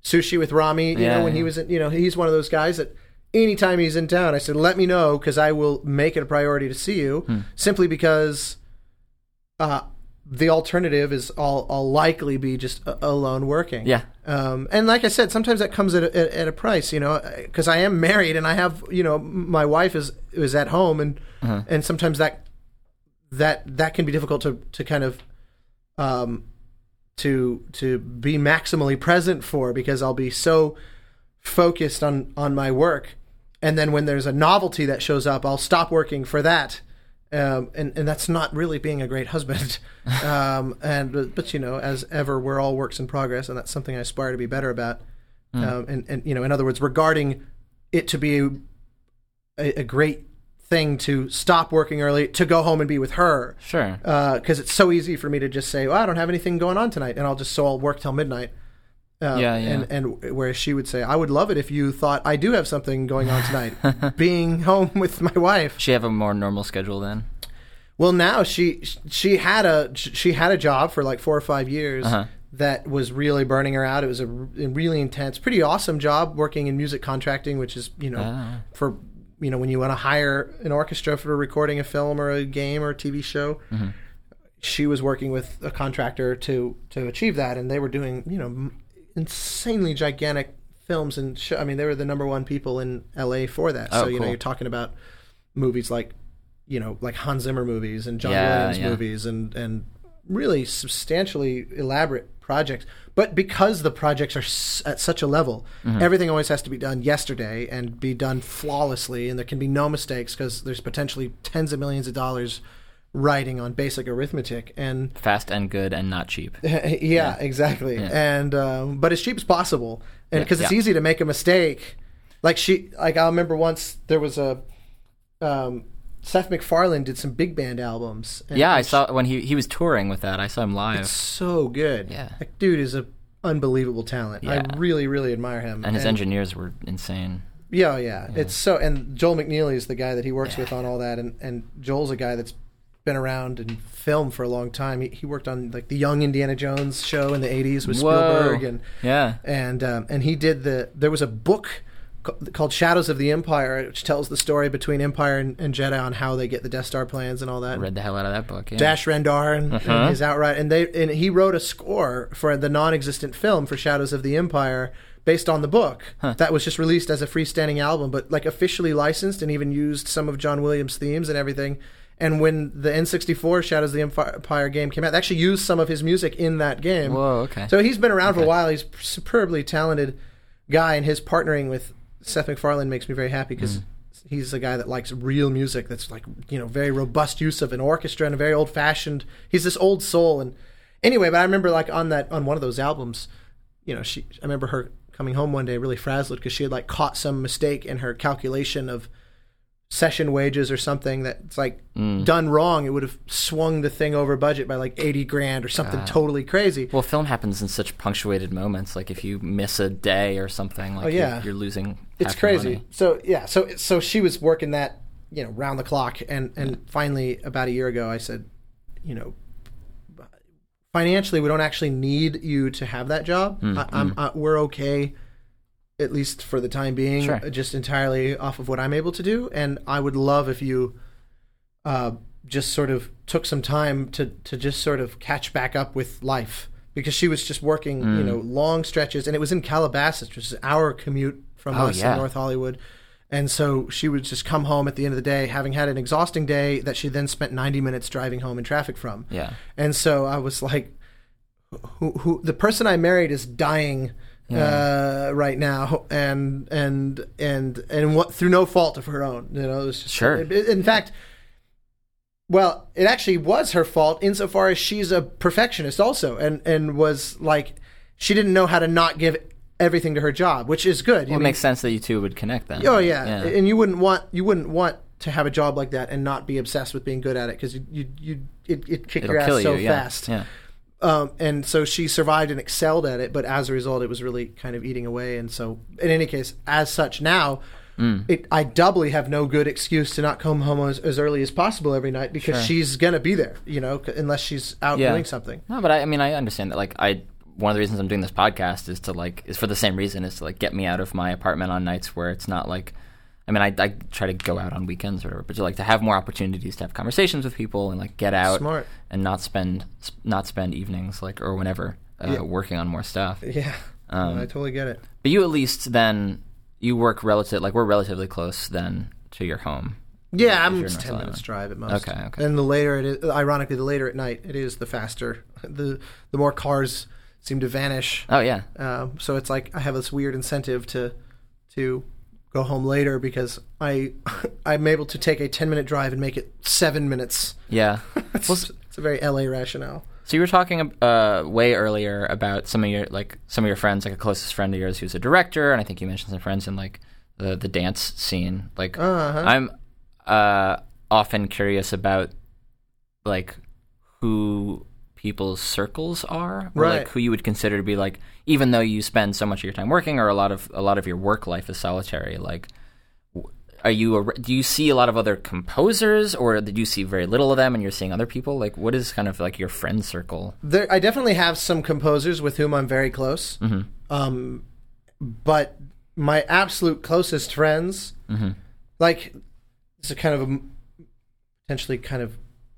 sushi with Rami. You Yeah, know, when he was, in, you know, he's one of those guys that anytime he's in town, I said, let me know because I will make it a priority to see you. Hmm. Simply because uh, the alternative is I'll, I'll likely be just a- alone working. Yeah. Um, and like I said, sometimes that comes at a, at, at a price, you know, because I am married and I have, you know, my wife is is at home, and Uh-huh. and sometimes that that that can be difficult to to kind of um to to be maximally present for because I'll be so focused on on my work, and then when there's a novelty that shows up, I'll stop working for that. Um, and and that's not really being a great husband, um, and but, but you know, as ever, we're all works in progress, and that's something I aspire to be better about. Um, and and you know, in other words, regarding it to be a, a great thing to stop working early to go home and be with her, Sure. because it's so easy for me to just say, "Well, I don't have anything going on tonight," and I'll just so I'll work till midnight. Um, Yeah, yeah. And and whereas she would say, "I would love it if you thought I do have something going on tonight, being home with my wife." She have a more normal schedule then. Well, now she she had a she had a job for like four or five years Uh-huh. that was really burning her out. It was a really intense, pretty awesome job working in music contracting, which is you know Ah. for you know when you want to hire an orchestra for recording a film or a game or a TV show. Mm-hmm. She was working with a contractor to to achieve that, and they were doing you know insanely gigantic films and sh- I mean they were the number one people in L.A. for that. Oh, so you know you're talking about movies like you know like Hans Zimmer movies and John Yeah, Williams yeah. movies and and really substantially elaborate projects. But because the projects are s- at such a level, Mm-hmm. everything always has to be done yesterday and be done flawlessly, and there can be no mistakes because there's potentially tens of millions of dollars riding on basic arithmetic and Fast and good and not cheap. yeah, exactly. And um, but as cheap as possible, and Yeah, because it's yeah. easy to make a mistake. Like she, like I remember once there was a um, Seth MacFarlane did some big band albums. And Yeah, I saw when he he was touring with that. I saw him live, It's so good. Yeah. that dude is a unbelievable talent. Yeah. I really, really admire him. and his engineers were insane. Yeah, yeah, it's so. And Joel McNeely is the guy that he works with on all that, and and Joel's a guy that's been around in film for a long time. He, he worked on like the Young Indiana Jones show in the '80s with Spielberg, and Yeah. and um, and he did the. There was a book called Shadows of the Empire, which tells the story between Empire and, and Jedi on how they get the Death Star plans and all that. Read the hell out of that book. Yeah. Dash Rendar and, Uh-huh. and his outright, and they and he wrote a score for the non-existent film for Shadows of the Empire based on the book that was just released as a freestanding album, but like officially licensed and even used some of John Williams' themes and everything. And when the N64 Shadows of the Empire game came out, they actually used some of his music in that game. Whoa. Okay. So he's been around for a while. He's a superbly talented guy, and his partnering with Seth MacFarlane makes me very happy because Mm. he's a guy that likes real music. That's like you know very robust use of an orchestra and a very old fashioned. He's this old soul. And anyway, but I remember like on that on one of those albums, you know, she I remember her coming home one day really frazzled because she had like caught some mistake in her calculation of session wages or something that's like Mm. done wrong it would have swung the thing over budget by like 80 grand or something totally crazy well, film happens in such punctuated moments. Like if you miss a day or something, like Oh, yeah. you're, you're losing. it's crazy. So yeah, so so she was working that you know round the clock, and and finally about a year ago, I said, you know, financially, we don't actually need you to have that job. Mm, I, I'm I, we're okay, at least for the time being, Sure. just entirely off of what I'm able to do, and I would love if you. Uh, just sort of took some time to to just sort of catch back up with life because she was just working, Mm. you know, long stretches, and it was in Calabasas, which is our commute from Oh, us yeah. in North Hollywood. And so she would just come home at the end of the day, having had an exhausting day that she then spent 90 minutes driving home in traffic from. Yeah. And so I was like, who, who the person I married is dying uh, right now, and and and and what through no fault of her own. You know, it was just, Sure. in fact, well, it actually was her fault insofar as she's a perfectionist also, and and was like, she didn't know how to not give everything to her job, which is good. Well, it makes sense that you two would connect then. Oh yeah. Yeah. and you wouldn't want you wouldn't want to have a job like that and not be obsessed with being good at it because you you, you it it kick It'll your ass kill so you. Yeah. fast. Yeah. Um, and so she survived and excelled at it, but as a result, it was really kind of eating away. And so, in any case, as such, now Mm. it, I doubly have no good excuse to not come home as, as early as possible every night because Sure. she's gonna be there, you know, c- unless she's out Yeah. doing something. No, but I, I mean, I understand that. Like, I one of the reasons I'm doing this podcast is to like is for the same reason is to like get me out of my apartment on nights where it's not like. I mean, I, I try to go out on weekends or whatever, but to like to have more opportunities to have conversations with people and like get out Smart. and not spend not spend evenings like or whenever uh, Yeah. working on more stuff. Yeah, Um, I totally get it. But you at least then you work relative like we're relatively close then to your home. Yeah, I'm in ten minutes drive at most. Okay, okay. And the later it is, ironically, the later at night it is, the faster. the The more cars seem to vanish. Oh yeah, Um, so it's like I have this weird incentive to to go home later because I I'm able to take a ten minute drive and make it seven minutes. yeah. It's, Well, it's a very LA rationale. So you were talking uh, way earlier about some of your like some of your friends, like a closest friend of yours who's a director, and I think you mentioned some friends in like the the dance scene. Like Uh-huh. I'm uh, often curious about like who people's circles are, or Right. like who you would consider to be like, even though you spend so much of your time working, or a lot of a lot of your work life is solitary. Like, are you a, do you see a lot of other composers, or did you see very little of them, and you're seeing other people? Like, what is kind of like your friend circle? There, I definitely have some composers with whom I'm very close. Um, but my absolute closest friends, like, it's a kind of a potentially kind of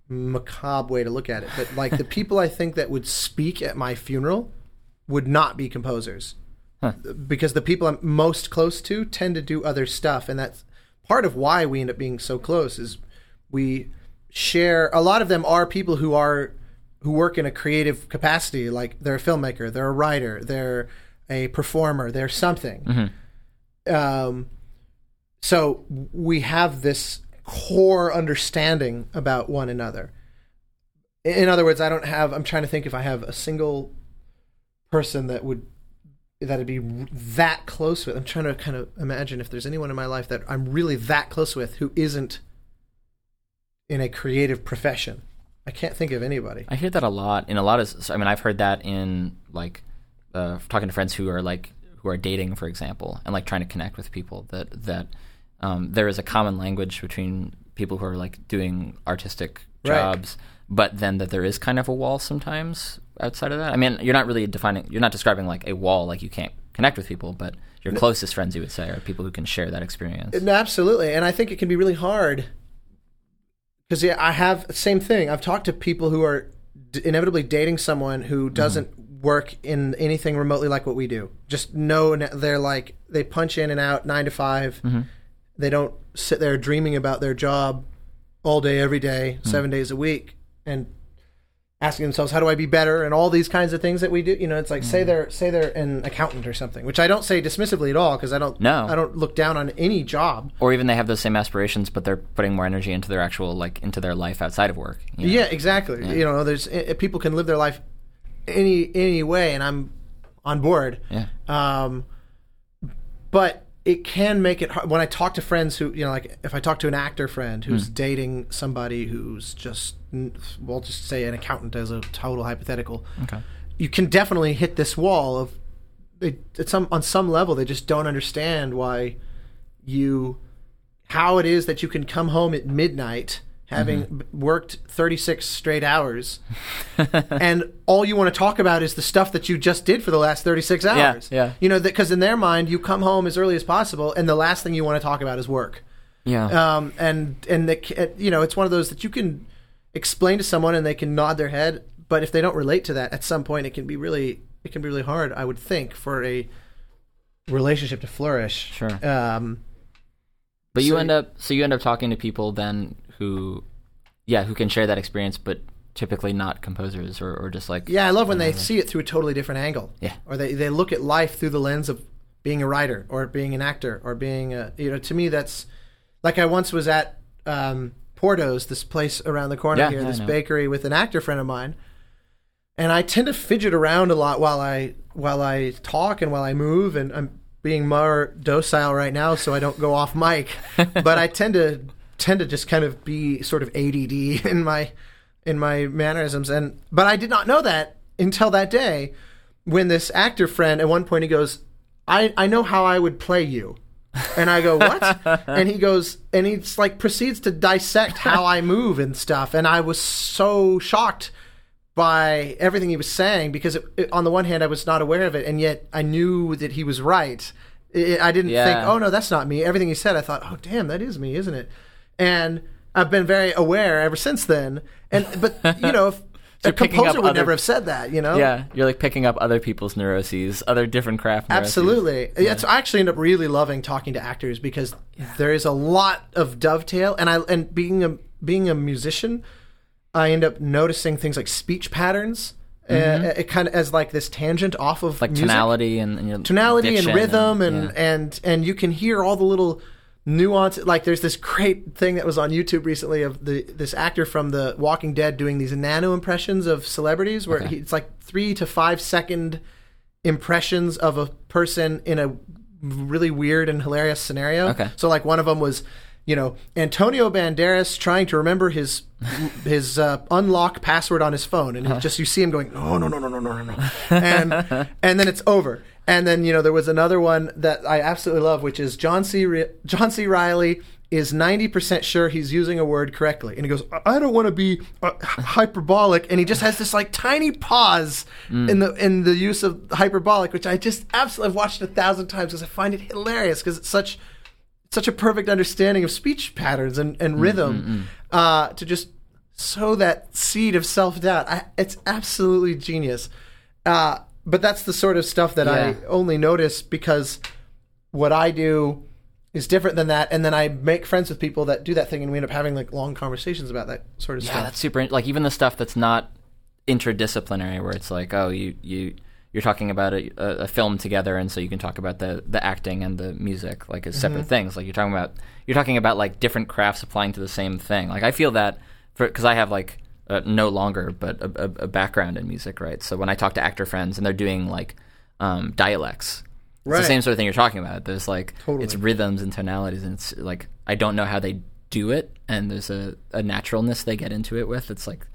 macabre way to look at it, but like the people I think that would speak at my funeral would not be composers. Because the people I'm most close to tend to do other stuff, and that's part of why we end up being so close. Is we share a lot of them are people who are who work in a creative capacity like they're a filmmaker they're a writer they're a performer they're something um, so we have this core understanding about one another in other words i don't have i'm trying to think if i have a single person that would that'd be that close with i'm trying to kind of imagine if there's anyone in my life that i'm really that close with who isn't in a creative profession i can't think of anybody I hear that a lot in a lot of. I mean, I've heard that in like uh, talking to friends who are like who are dating, for example, and like trying to connect with people. That that um, there is a common language between people who are like doing artistic Right. jobs, but then that there is kind of a wall sometimes outside of that. I mean, you're not really defining. You're not describing like a wall, like you can't connect with people, but your closest friends, you would say, are people who can share that experience. No, absolutely, and I think it can be really hard because yeah, I have the same thing. I've talked to people who are d- inevitably dating someone who doesn't work in anything remotely like what we do. Just know they're like they punch in and out nine to 5 They don't sit there dreaming about their job all day, every day, seven days a week, and asking themselves how do I be better and all these kinds of things that we do. You know, it's like say they're say they're an accountant or something, which I don't say dismissively at all because I don't No. I don't look down on any job. or even they have those same aspirations, but they're putting more energy into their actual like into their life outside of work. you know? Yeah, exactly. You know, there's eh, people can live their life any any way, and I'm on board. Yeah. Um, but it can make it hard when I talk to friends who, you know, like if I talk to an actor friend who's hmm. dating somebody who's just, we'll just say an accountant as a total hypothetical. Okay. You can definitely hit this wall of, they, at some on some level they just don't understand why you how it is that you can come home at midnight having b- worked 36 straight hours and all you want to talk about is the stuff that you just did for the last 36 hours yeah. you know because in their mind you come home as early as possible and the last thing you want to talk about is work Yeah. um, and and the, you know it's one of those that you can explain to someone and they can nod their head but if they don't relate to that at some point it can be really it can be really hard i would think for a relationship to flourish Sure. um, But you So- end up so you end up talking to people then who yeah, who can share that experience but typically not composers or, or just like Yeah, I love when they see it through a totally different angle. Yeah. Or they, they look at life through the lens of being a writer or being an actor or being a, you know, to me that's like I once was at um, Porto's, this place around the corner Yeah, here, yeah, this bakery with an actor friend of mine. And I tend to fidget around a lot while I while I talk and while I move and I'm being more docile right now so I don't go off mic. but I tend to tend to just kind of be sort of ADD in my in my mannerisms and but I did not know that until that day when this actor friend at one point he goes I I know how I would play you and I go what and he goes and he's like proceeds to dissect how I move and stuff and I was so shocked by everything he was saying because it, it- on the one hand I was not aware of it and yet I knew that he was right I I didn't Yeah. think, oh no, that's not me. Everything he said, I thought, oh damn, that is me, isn't it? And I've been very aware ever since then. And but you know, if a composer would other- never have said that, you know? Yeah, you're like picking up other people's neuroses, other different craft. Neuroses. Absolutely. so I actually end up really loving talking to actors because there is a lot of dovetail, and I and being a being a musician, I end up noticing things like speech patterns. Uh, it kind of as like this tangent off of Mm-hmm. Like music. tonality and, and tonality and rhythm and yeah. and and you can hear all the little nuance like there's this great thing that was on YouTube recently of the this actor from the Walking Dead doing these nano impressions of celebrities where okay. he, it's like 3 to 5 second impressions of a person in a really weird and hilarious scenario. Okay. So like one of them was you know Antonio Banderas trying to remember his his uh, unlock password on his phone, and uh-huh. just you see him going no no no no no no no, and and then it's over. And then you know there was another one that I absolutely love, which is John C. Ri- John C. Reilly is ninety percent sure he's using a word correctly, and he goes, "I don't want to be uh, hyperbolic," and he just has this like tiny pause in the in the use of hyperbolic, which I just absolutely I've watched a thousand times because I find it hilarious because it's such such a perfect understanding of speech patterns and, and rhythm uh, to just sow that seed of self doubt. It's absolutely genius. Uh, but that's the sort of stuff that I only notice because what I do is different than that. And then I make friends with people that do that thing and we end up having like long conversations about that sort of Yeah, stuff. Yeah, that's super. Like even the stuff that's not interdisciplinary, where it's like, oh, you you you're talking about a, a, a film together, and so you can talk about the the acting and the music like as separate mm-hmm. things. Like you're talking about you're talking about like different crafts applying to the same thing. Like I feel that because I have like uh, no longer but a, a, a background in music, right? So when I talk to actor friends and they're doing like um, dialects. It's the same sort of thing you're talking about. There's like Totally. it's rhythms and tonalities, and it's like I don't know how they do it, and there's a, a naturalness they get into it with. It's like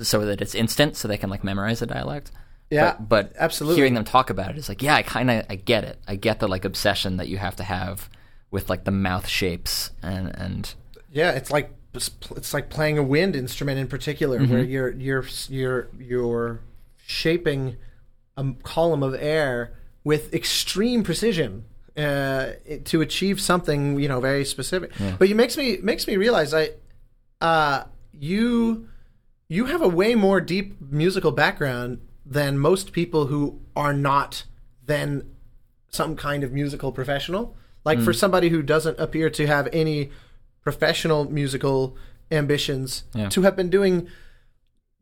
so that it's instant, so they can like memorize the dialect. Yeah, but, but absolutely. hearing them talk about it is like, yeah, I kind of I get it. I get the like obsession that you have to have with like the mouth shapes and and Yeah, it's like it's like playing a wind instrument in particular, where you're you're you're you're shaping a column of air with extreme precision uh, to achieve something you know very specific. But it makes me makes me realize I uh, you you have a way more deep musical background than most people who are not then some kind of musical professional. Like for somebody who doesn't appear to have any professional musical ambitions Yeah. to have been doing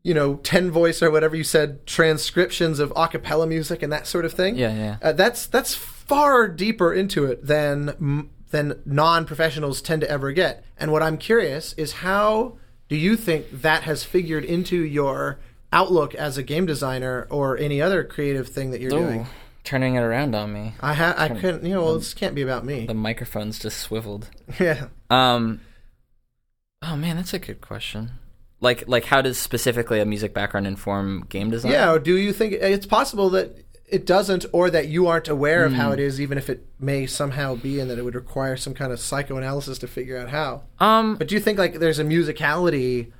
you know 10 voice or whatever you said transcriptions of a cappella music and that sort of thing yeah, yeah. uh, that's that's far deeper into it than than non-professionals tend to ever get and what i'm curious is how do you think that has figured into your outlook as a game designer or any other creative thing that you're doing Ooh, turning it around on me. i ha- i couldn't you know well this can't be about me The microphone's just swiveled. yeah Um. Oh man, that's a good question. Like, like, how does specifically a music background inform game design? Yeah, or do you think it's possible that it doesn't, or that you aren't aware of how Hmm. it is, even if it may somehow be, and that it would require some kind of psychoanalysis to figure out how? Um. But do you think like there's a musicality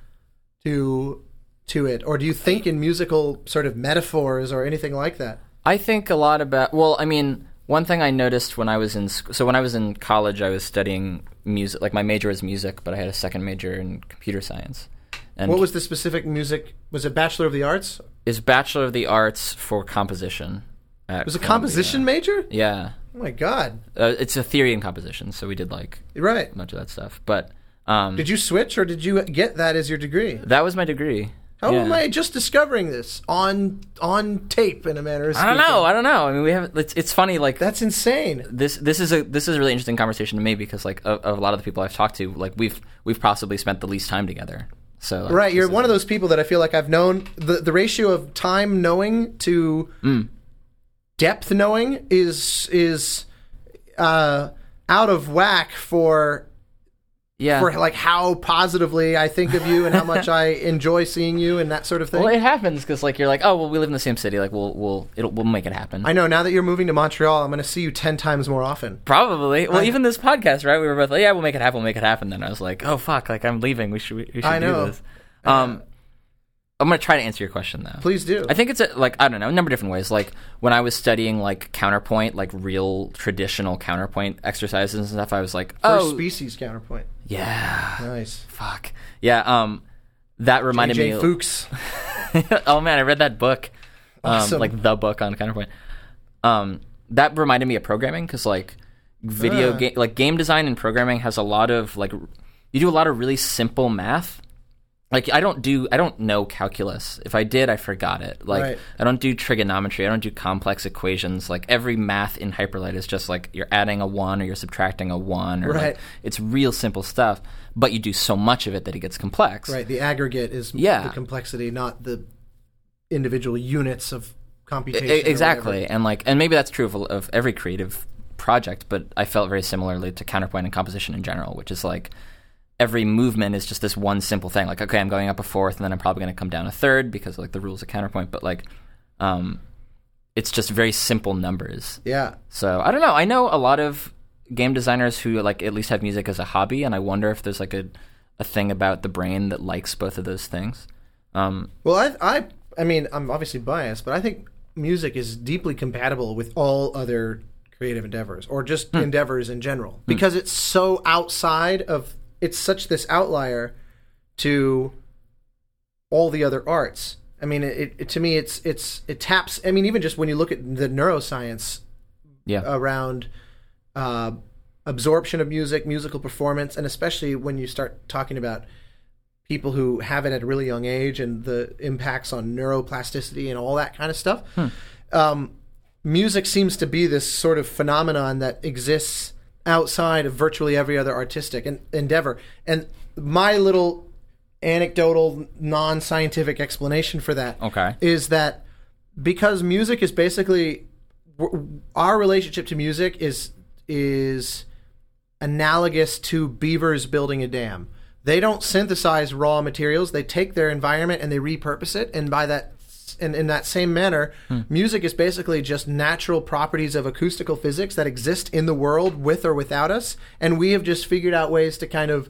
to to it, or do you think in musical sort of metaphors or anything like that? I think a lot about. Well, I mean, one thing I noticed when I was in sc- so when I was in college, I was studying music. Like my major was music, but I had a second major in computer science. And What was the specific music? Was it Bachelor of the Arts? is Bachelor of the Arts for composition? It was a Columbia. composition major? Yeah, Oh my god! uh, it's a theory in composition. So we did like right. much of that stuff. But um, Did you switch, or did you get that as your degree? that was my degree. How Yeah. am I just discovering this on on tape in a manner? Of I don't know. I don't know. I mean, we have. It's, it's funny. Like That's insane. this this is a this is a really interesting conversation to me because like of, of a lot of the people I've talked to, like we've we've possibly spent the least time together. So like, Right, you're one of those people that I feel like I've known the the ratio of time knowing to Mm. depth knowing is is uh, out of whack for yeah. for like how positively I think of you and how much I enjoy seeing you and that sort of thing. well, it happens because like you're like, oh well, we live in the same city. Like we'll we'll it'll, we'll make it happen. I know now that you're moving to Montreal, I'm going to see you ten times more often. Probably. Well, I- even this podcast, right? We were both like, yeah, we'll make it happen. We'll make it happen. Then I was like, oh fuck, like I'm leaving. We should we should I know. do this. Um. I'm gonna try to answer your question though. Please do. I think it's a, like I don't know a number of different ways. Like when I was studying like counterpoint, like real traditional counterpoint exercises and stuff, I was like, First oh species counterpoint. Yeah, Nice. fuck yeah. Um, that reminded J. me. Fux. oh man, I read that book, um, Awesome. like the book on counterpoint. Um, that reminded me of programming because like video Ah. game, like game design and programming has a lot of like you do a lot of really simple math. Like I don't do I don't know calculus. If I did, I forgot it. Like Right. I don't do trigonometry. I don't do complex equations. Like every math in Hyper Light is just like you're adding a one or you're subtracting a one or Right. like it's real simple stuff. But you do so much of it that it gets complex. Right. The aggregate is Yeah. the complexity, not the individual units of computation. or exactly and like and maybe that's true of, of every creative project but i felt very similarly to counterpoint and composition in general which is like every movement is just this one simple thing like okay i'm going up a fourth and then i'm probably going to come down a third because like the rules of counterpoint but like um it's just very simple numbers Yeah. so i don't know i know a lot of game designers who like at least have music as a hobby and i wonder if there's like a a thing about the brain that likes both of those things um Well, I, I, I mean, I'm obviously biased, but I think music is deeply compatible with all other creative endeavors or just Hmm. endeavors in general because it's so outside of. It's such this outlier to all the other arts. I mean, it, it to me, it's it's it taps. I mean, even just when you look at the neuroscience yeah around uh, absorption of music, musical performance, and especially when you start talking about people who have it at a really young age and the impacts on neuroplasticity and all that kind of stuff. Um, music seems to be this sort of phenomenon that exists outside of virtually every other artistic en- endeavor. And my little anecdotal, non scientific explanation for that okay is that because music is basically our relationship to music is is analogous to beavers building a dam. They don't synthesize raw materials. They take their environment and they repurpose it. And by that, in, in that same manner, hmm. music is basically just natural properties of acoustical physics that exist in the world with or without us. And we have just figured out ways to kind of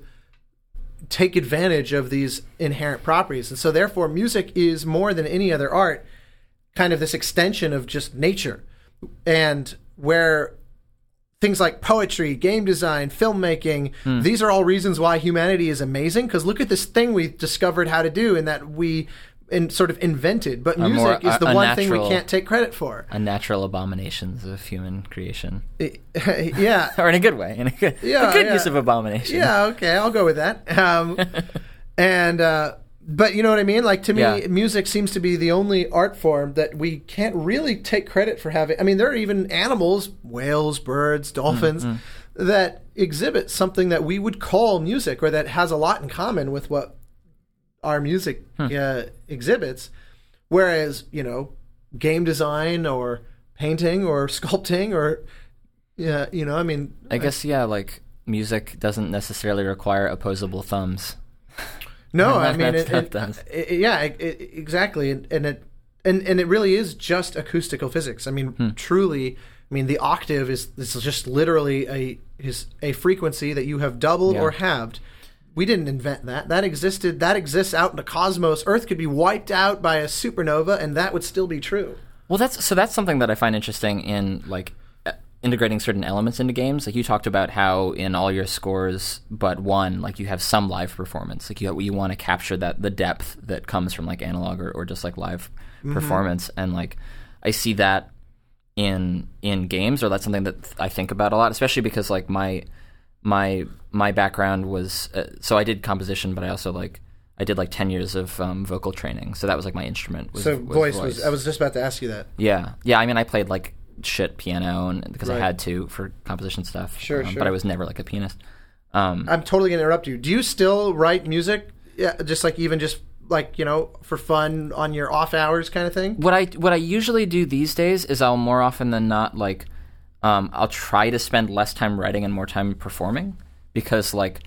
take advantage of these inherent properties. And so, therefore, music is more than any other art, kind of this extension of just nature. And where things like poetry, game design, filmmaking, hmm. these are all reasons why humanity is amazing. Because look at this thing we discovered how to do and that we in, sort of invented. But music more- is the a- one thing we can't take credit for. unnatural abominations of human creation, yeah. or in a good way, in a good, Yeah, a good yeah. use of abomination. Yeah, okay, I'll go with that. Um, and uh, but you know what I mean? Like to me, Yeah. music seems to be the only art form that we can't really take credit for having. I mean, there are even animals, whales, birds, dolphins, Mm-hmm. that exhibit something that we would call music, or that has a lot in common with what our music Hmm. uh, exhibits. Whereas you know, game design or painting or sculpting or yeah, you know, I mean, I guess yeah, like music doesn't necessarily require opposable thumbs. No, I mean, it, it- does. it- yeah, exactly, and, and it and and it really is just acoustical physics. I mean, Hmm. truly, I mean, the octave is this is just literally a is a frequency that you have doubled Yeah. or halved. We didn't invent that. That existed. That exists out in the cosmos. Earth could be wiped out by a supernova, and that would still be true. Well, that's so that's something that I find interesting in like integrating certain elements into games. Like you talked about how in all your scores but one, like you have some live performance. Like you you want to capture that the depth that comes from like analog or, or just like live mm-hmm. performance, and like I see that in in games, or that's something that I think about a lot, especially because like my my my background was uh, so I did composition, but I also like I did like ten years of um, vocal training, so that was like my instrument. Was, So was voice was. I was just about to ask you that. yeah, yeah. I mean, I played like shit piano, and because Right. I had to for composition stuff. Sure, um, sure. But I was never like a pianist. Um, I'm totally gonna interrupt you. Do you still write music? Yeah, just like even just like you know for fun on your off hours kind of thing. what I what I usually do these days is I'll more often than not like um, I'll try to spend less time writing and more time performing because like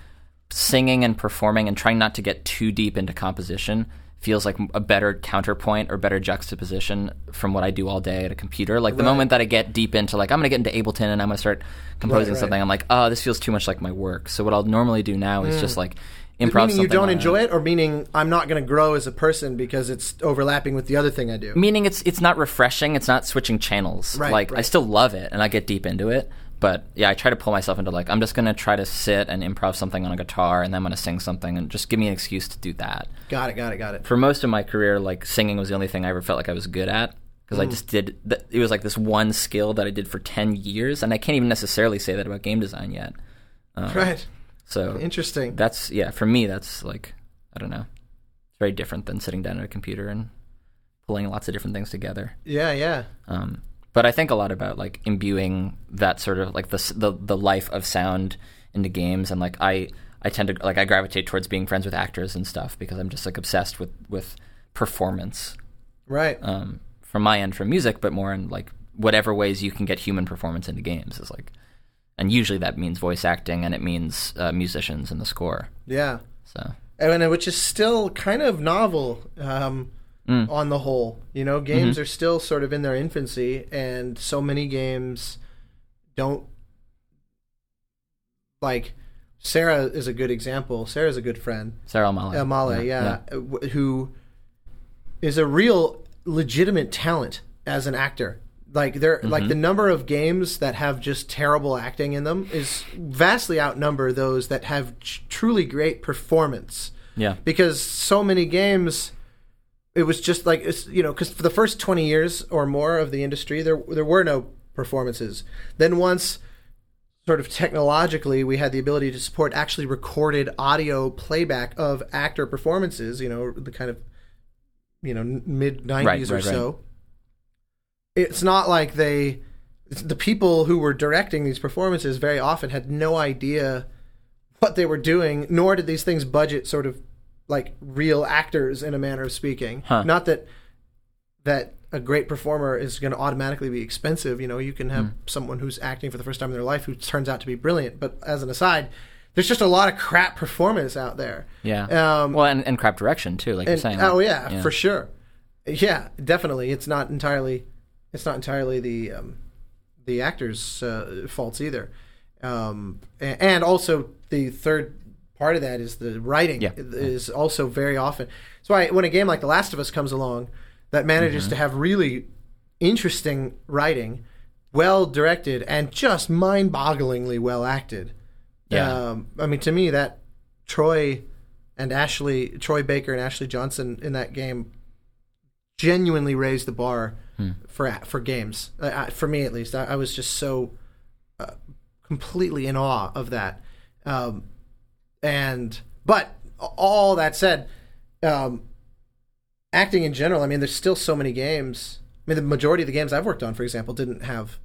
singing and performing and trying not to get too deep into composition feels like a better counterpoint or better juxtaposition from what I do all day at a computer. Like the moment that I get deep into like I'm going to get into Ableton and I'm going to start composing right. something, I'm like, oh, this feels too much like my work. So what I'll normally do now is just like improv. meaning you don't on enjoy it, or meaning I'm not going to grow as a person because it's overlapping with the other thing I do. Meaning it's it's not refreshing. It's not switching channels. Right, like I still love it and I get deep into it. But yeah, I try to pull myself into like I'm just gonna try to sit and improv something on a guitar and then I'm gonna sing something and just give me an excuse to do that. Got it. Got it. Got it. For most of my career, like singing was the only thing I ever felt like I was good at because Mm. I just did. Th- it was like this one skill that I did for ten years, and I can't even necessarily say that about game design yet. Right. So Interesting. that's yeah. For me, that's like I don't know. It's very different than sitting down at a computer and pulling lots of different things together. Yeah. Yeah. Um, but I think a lot about like imbuing that sort of like the the the life of sound into games, and like I I tend to like I gravitate towards being friends with actors and stuff because I'm just like obsessed with with performance Right. um, from my end from music, but more in like whatever ways you can get human performance into games is like, and usually that means voice acting and it means uh, musicians in the score. yeah. So and which is still kind of novel um, Mm. on the whole. You know, games Mm-hmm. are still sort of in their infancy, and so many games don't like. Sarah is a good example. Sarah's a good friend. Sarah Elmaleh, Elmaleh, yeah, uh, wh- who is a real legitimate talent as an actor. Like there, Mm-hmm. like the number of games that have just terrible acting in them is vastly outnumber those that have tr- truly great performance. yeah, Because so many games, it was just like it's, you know, because for the first twenty years or more of the industry, there there were no performances. Then once sort of technologically we had the ability to support actually recorded audio playback of actor performances you know the kind of you know mid 90s Right, or right, so it's not like they the people who were directing these performances very often had no idea what they were doing nor did these things budget sort of like real actors in a manner of speaking Huh. not that that a great performer is going to automatically be expensive. You know, you can have someone who's acting for the first time in their life who turns out to be brilliant. But as an aside, there's just a lot of crap performance out there. yeah. Um, well, and, and crap direction too, like and- you're saying. oh like, yeah, for sure. Yeah, definitely. It's not entirely. It's not entirely the um, the actors' uh, faults either. Um, a- and also the third part of that is the writing Yeah. is also very often. So I, when a game like The Last of Us comes along that manages Mm-hmm. to have really interesting writing, well directed, and just mind-bogglingly well acted. Yeah. Um, I mean, to me, that Troy and Ashley, Troy Baker and Ashley Johnson in that game genuinely raised the bar for for games. Uh, for me, at least, I, I was just so uh, completely in awe of that. Um, and but all that said, um, acting in general. I mean, there's still so many games. I mean, the majority of the games I've worked on, for example, didn't have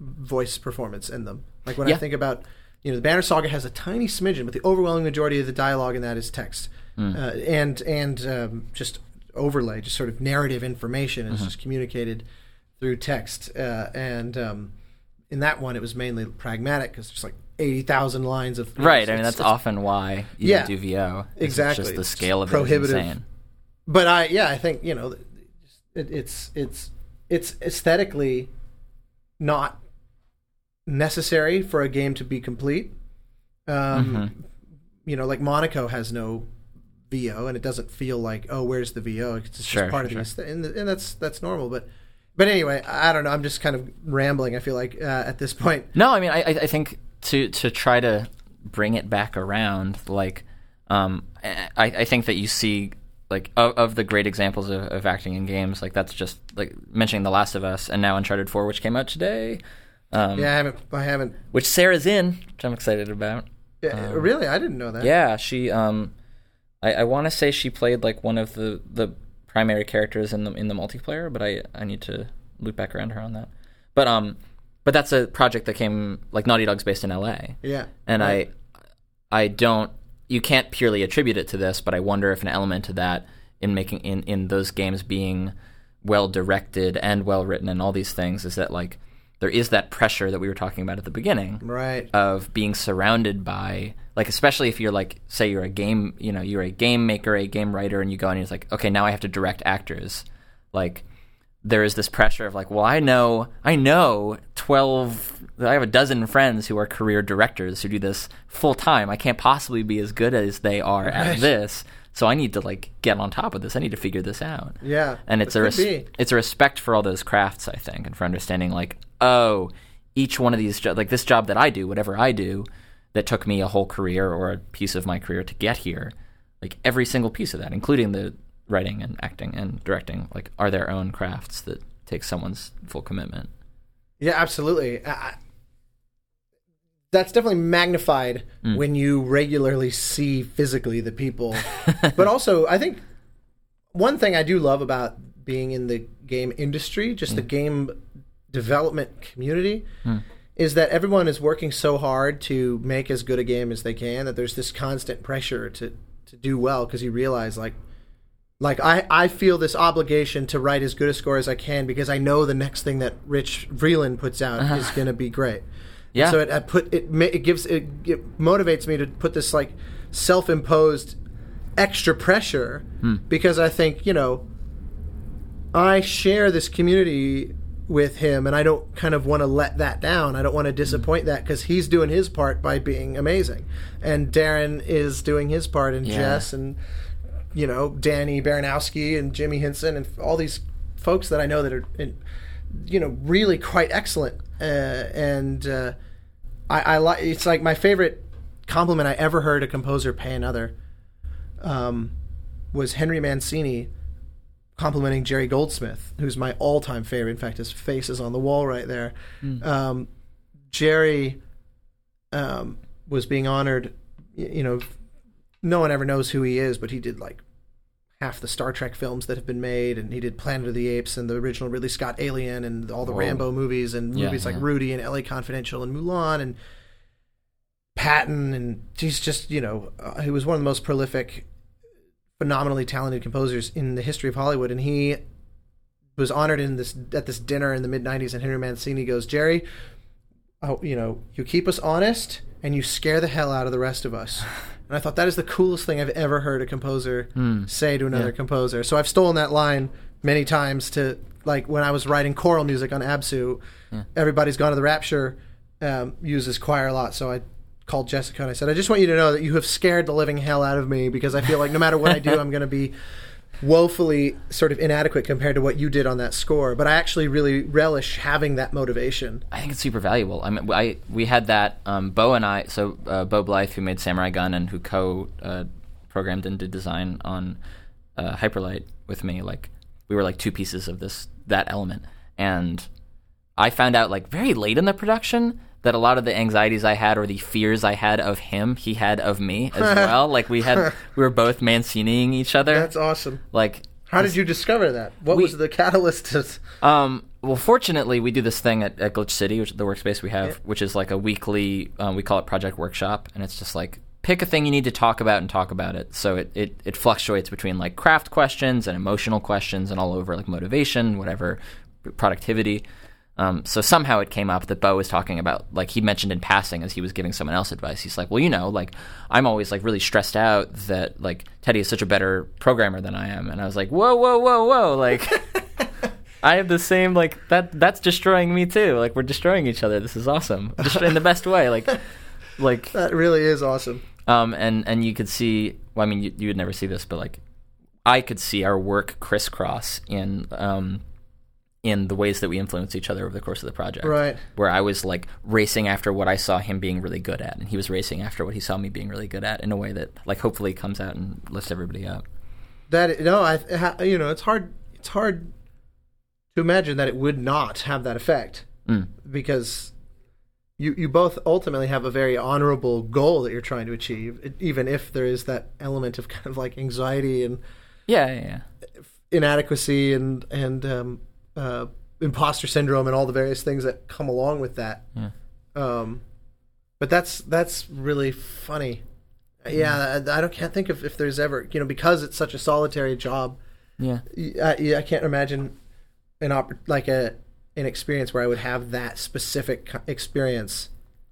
voice performance in them. Like when I think about, you know, the Banner Saga has a tiny smidgen, but the overwhelming majority of the dialogue in that is text, uh, and and um, just overlay, just sort of narrative information is just communicated through text. Uh, and um, in that one, it was mainly pragmatic because there's like eighty thousand lines of Right. I mean, that's it's- often why you Yeah. do VO. It's Exactly. Just the It's scale of prohibitive. it is insane. but I yeah I think you know it, it's it's it's aesthetically not necessary for a game to be complete. Um, Mm-hmm. You know, like Monaco has no VO, and it doesn't feel like oh, where's the VO? It's just Sure, part of sure, the aesthet- and, and that's that's normal. But but anyway, I don't know. I'm just kind of rambling. I feel like uh, at this point. No, I mean, I, I think to to try to bring it back around, like, um, I, I think that you see like of, of the great examples of, of acting in games, like that's just like mentioning The Last of Us and now Uncharted Four, which came out today. Um, Yeah, I haven't. I haven't. which Sarah's in, which I'm excited about. Yeah, really, I didn't know that. Um, Yeah, she um, I, I want to say she played like one of the the primary characters in the in the multiplayer, but I I need to loop back around her on that. But um, but that's a project that came like Naughty Dog's based in L.A. yeah. and Right. I I don't you can't purely attribute it to this, but I wonder if an element of that in making in in those games being well directed and well written and all these things is that like there is that pressure that we were talking about at the beginning Right. of being surrounded by like especially if you're like say you're a game you know you're a game maker a game writer and you go and you're like okay now i have to direct actors. Like there is this pressure of like well i know i know 12 i have a dozen friends who are career directors who do this full time i can't possibly be as good as they are Right. at this. So i need to like get on top of this. I need to figure this out. Yeah. and it's It a res- it's a respect for all those crafts, I think, and for understanding like, oh, each one of these jo- like this job that I do, whatever I do, that took me a whole career or a piece of my career to get here, like every single piece of that, including the writing and acting and directing, like are their own crafts that take someone's full commitment. Yeah, absolutely. I, that's definitely magnified Mm. when you regularly see physically the people. but also, I think one thing I do love about being in the game industry, just Mm. the game development community, is that everyone is working so hard to make as good a game as they can that there's this constant pressure to to do well because you realize like like I, I feel this obligation to write as good a score as I can because I know the next thing that Rich Vreeland puts out uh-huh. is going to be great. Yeah. And so it I put it it gives it, it motivates me to put this like self-imposed extra pressure hmm. because I think you know I share this community with him and I don't kind of want to let that down. I don't want to disappoint that because he's doing his part by being amazing, and Darren is doing his part, and Yeah. Jess and you know Danny Baranowski and Jimmy Hinson and all these folks that I know that are in, you know really quite excellent. Uh, and uh, I, I like it's like my favorite compliment I ever heard a composer pay another um, was Henry Mancini complimenting Jerry Goldsmith, who's my all-time favorite. In fact, his face is on the wall right there. Um, Jerry um, was being honored. You know, no one ever knows who he is, but he did like half the Star Trek films that have been made, and he did Planet of the Apes and the original Ridley Scott Alien and all the Whoa. Rambo movies and Yeah, movies like yeah. Rudy and L.A. Confidential and Mulan and Patton, and he's just you know uh, he was one of the most prolific, phenomenally talented composers in the history of Hollywood, and he was honored in this at this dinner in the mid '90s. And Henry Mancini goes, Jerry, oh, you know, you keep us honest and you scare the hell out of the rest of us. And I thought that is the coolest thing I've ever heard a composer say to another Yeah. composer. So I've stolen that line many times to like when I was writing choral music on ABZÛ. Everybody's gone to the Rapture um, uses choir a lot, so I called Jessica and I said, I just want you to know that you have scared the living hell out of me because I feel like no matter what I do, I'm going to be woefully sort of inadequate compared to what you did on that score. But I actually really relish having that motivation. I think it's super valuable. I mean, I we had that um, Beau and I. So uh, Beau Blyth, who made Samurai Gunn and who co uh, programmed and did design on uh, Hyper Light with me, like we were like two pieces of this that element. And I found out like very late in the production that a lot of the anxieties I had or the fears I had of him, he had of me as well. like we had, we were both Manciniing each other. That's awesome. like How did you discover that? What We- was the catalyst to Um, well, fortunately, we do this thing at, at Glitch City, which is the workspace we have, which is like a weekly. Um, we call it Project Workshop, and it's just like pick a thing you need to talk about and talk about it. So it, it, it fluctuates between like craft questions and emotional questions and all over like motivation, whatever, productivity. Um, so somehow it came up that Beau was talking about, like he mentioned in passing as he was giving someone else advice. He's like, well, you know, like I'm always like really stressed out that like Teddy is such a better programmer than I am, and I was like, whoa, whoa, whoa, whoa, like I have the same like that. That's destroying me too. Like we're destroying each other. This is awesome, Just in the best way. Like, like That really is awesome. um, and and you could see. Well, I mean, you, you would never see this, but like, I could see our work crisscross in um, in the ways that we influence each other over the course of the project. Right. Where I was like racing after what I saw him being really good at, and he was racing after what he saw me being really good at, in a way that like hopefully comes out and lifts everybody up. That no, I you know it's hard. It's hard to imagine that it would not have that effect Mm. because you you both ultimately have a very honorable goal that you're trying to achieve, even if there is that element of kind of like anxiety and Yeah, yeah, yeah. inadequacy and and um, uh, imposter syndrome and all the various things that come along with that. Yeah. Um, but that's that's really funny. Yeah, I, I don't can't think of if there's ever you know because it's such a solitary job. Yeah. I, I can't imagine an opp- like a an experience where I would have that specific experience.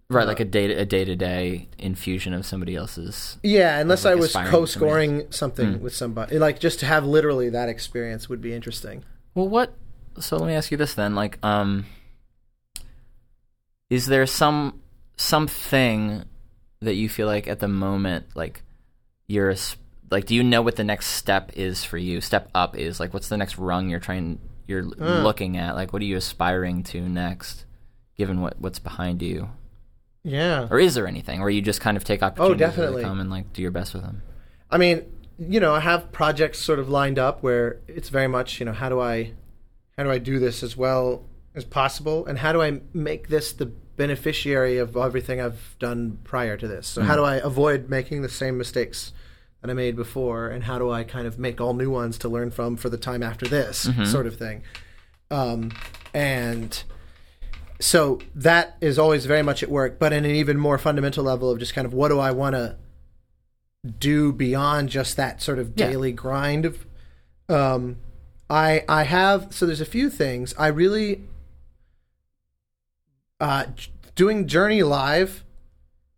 Right, like a day a day to day infusion of somebody else's. Yeah, unless Like I was co-scoring something with somebody, like just to have literally that experience would be interesting. Well, what? So let me ask you this then. Like, um, is there some something that you feel like at the moment, like you're as- like, do you know what the next step is for you? Step up is like, what's the next rung you're trying you're Uh. looking at? Like, what are you aspiring to next, given what what's behind you? Yeah, Or is there anything, or you just kind of take opportunities as they definitely. come and like do your best with them? I mean, you know, I have projects sort of lined up where it's very much, you know, how do I, how do I do this as well as possible, and how do I make this the beneficiary of everything I've done prior to this? So how do I avoid making the same mistakes that I made before, and how do I kind of make all new ones to learn from for the time after this sort of thing? Um, and so that is always very much at work, but in an even more fundamental level of just kind of what do I want to do beyond just that sort of Yeah. daily grind of um I I have so there's a few things I really uh doing Journey live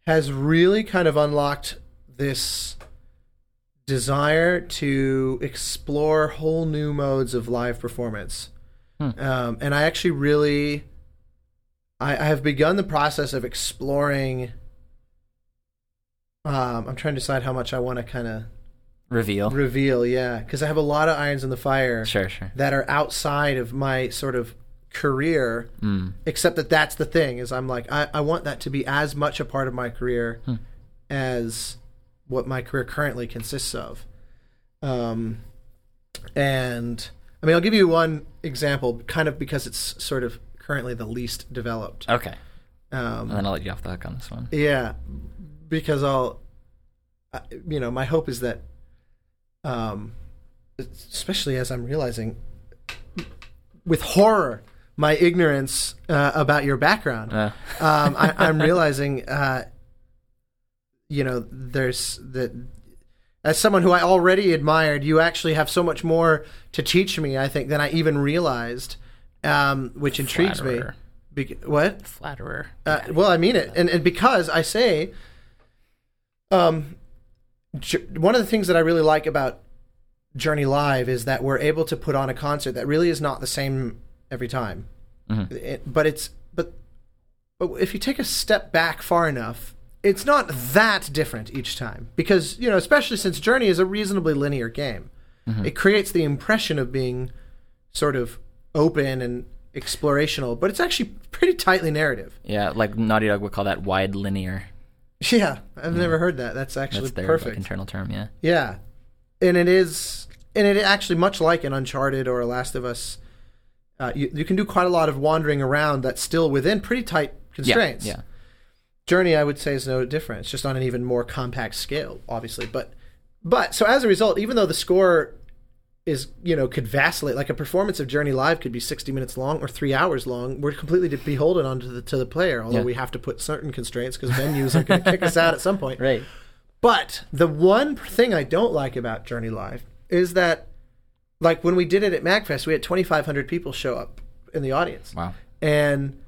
has really kind of unlocked this desire to explore whole new modes of live performance. Um, and I actually really I, I have begun the process of exploring um, I'm trying to decide how much I want to kind of Reveal. reveal, yeah, because I have a lot of irons in the fire Sure, sure. that are outside of my sort of career. Mm. Except that that's the thing is I'm like I, I want that to be as much a part of my career as what my career currently consists of. Um, and I mean I'll give you one example, kind of because it's sort of currently the least developed. Okay, Um, and then I'll let you off the hook on this one. yeah, because I'll, you know, my hope is that, um, especially as I'm realizing with horror my ignorance uh, about your background, Uh, um, I, I'm realizing, uh, you know, there's that. As someone who I already admired, you actually have so much more to teach me. I think than I even realized, um, which intrigues Flatterer. me. Bec- what? flatterer. Uh, well, I mean it, and and because I say, um, one of the things that I really like about Journey Live is that we're able to put on a concert that really is not the same every time, mm-hmm. It- but it's but but if you take a step back far enough, it's not that different each time because you know, especially since Journey is a reasonably linear game, mm-hmm. it creates the impression of being sort of open and explorational, but it's actually pretty tightly narrative. Yeah, like Naughty Dog would call that wide linear. Yeah, I've never heard that. That's actually That's their like, perfect. internal term. Yeah. yeah, and it is, and it actually much like an Uncharted or a Last of Us. Uh, you, you can do quite a lot of wandering around that's still within pretty tight constraints. Yeah. Journey, I would say, is no different. It's just on an even more compact scale, obviously. But, but so as a result, even though the score is you know could vacillate, like a performance of Journey Live could be sixty minutes long or three hours long, we're completely beholden onto the to the player. Although Yeah. we have to put certain constraints because venues are going to kick us out at some point. Right. But the one thing I don't like about Journey Live is that, like when we did it at MagFest, we had 2,500 people show up in the audience, Wow. and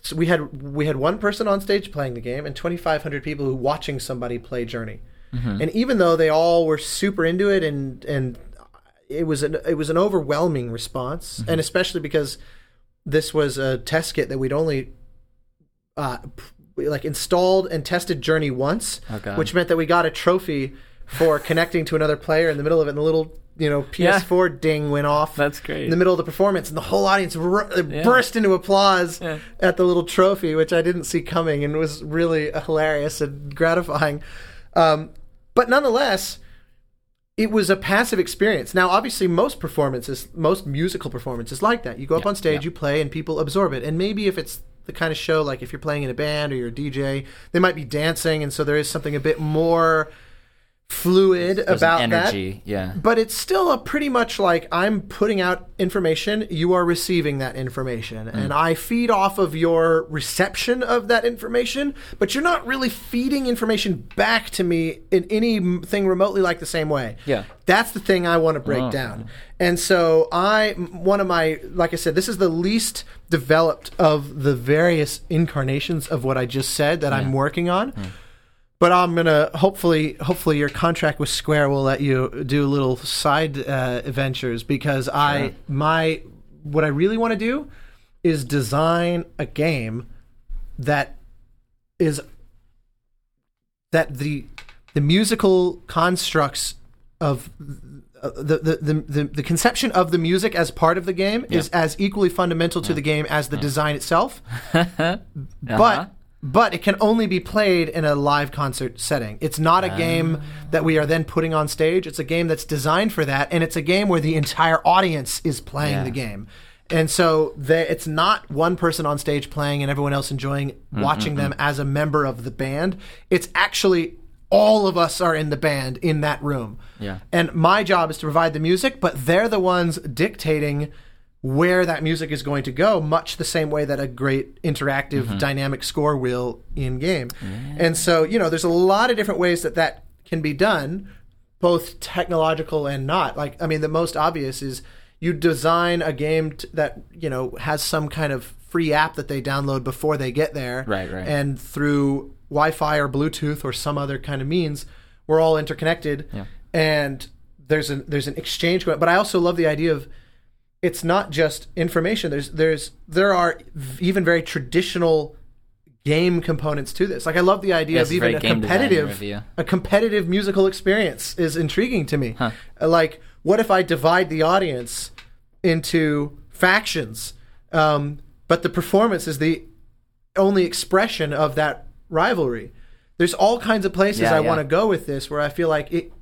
so we had we had one person on stage playing the game and 2,500 people who watching somebody play Journey. And even though they all were super into it and and it was an it was an overwhelming response, and especially because this was a test kit that we'd only uh, like installed and tested Journey once, Oh, which meant that we got a trophy for connecting to another player in the middle of it, and the little you know PS4 ding went off. That's great. In the middle of the performance, and the whole audience r- Yeah. burst into applause Yeah. at the little trophy, which I didn't see coming, and was really hilarious and gratifying. Um, but nonetheless, it was a passive experience. Now, obviously, most performances, most musical performances, like that. You go up Yeah, on stage, yeah. you play, and people absorb it. And maybe if it's the kind of show, like if you're playing in a band or you're a DJ, they might be dancing, and so there is something a bit more fluid There's about an that. energy. Yeah. But it's still a pretty much like I'm putting out information, you are receiving that information, Mm. and I feed off of your reception of that information, but you're not really feeding information back to me in anything remotely like the same way. Yeah. That's the thing I want to break Oh. down. And so I one of my like I said this is the least developed of the various incarnations of what I just said that I'm working on. But I'm gonna hopefully hopefully your contract with Square will let you do little side uh, ventures because I my what I really want to do is design a game that is that the the musical constructs of uh, the, the, the, the, the conception of the music as part of the game is as equally fundamental to the game as the design itself. Uh-huh. but but it can only be played in a live concert setting. It's not a game ah. that we are then putting on stage. It's a game that's designed for that, and it's a game where the entire audience is playing Yeah. the game. And so the, it's not one person on stage playing and everyone else enjoying mm-hmm, watching them mm-hmm. as a member of the band. It's actually all of us are in the band in that room. Yeah. And my job is to provide the music, but they're the ones dictating where that music is going to go, much the same way that a great interactive Mm-hmm. dynamic score will in game. And so, you know, there's a lot of different ways that that can be done, both technological and not. Like, I mean, the most obvious is you design a game t- that, you know, has some kind of free app that they download before they get there. Right, right. And through Wi Fi or Bluetooth or some other kind of means, we're all interconnected. Yeah. And there's an there's an exchange going but I also love the idea of it's not just information. There's there's there are even very traditional game components to this. Like I love the idea Yeah, of even a competitive a competitive musical experience is intriguing to me. Uh, Like what if I divide the audience into factions, um, but the performance is the only expression of that rivalry. There's all kinds of places Yeah, I yeah. want to go with this where I feel like it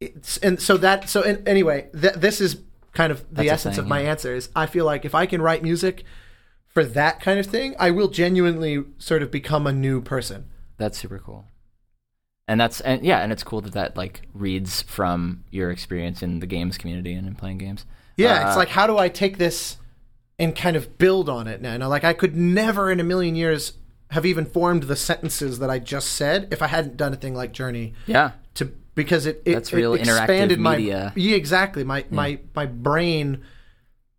it's and so that so in, anyway th- this is kind of the That's essence thing, of my yeah. answer is i feel like if i can write music for that kind of thing i will genuinely sort of become a new person That's super cool. And that's and yeah, and it's cool that that like reads from your experience in the games community and in playing games. yeah Uh, it's like how do i take this and kind of build on it now You know, like i could never in a million years have even formed the sentences that i just said if i hadn't done a thing like journey yeah, because it, it That's real it interactive expanded my media. yeah exactly my my my brain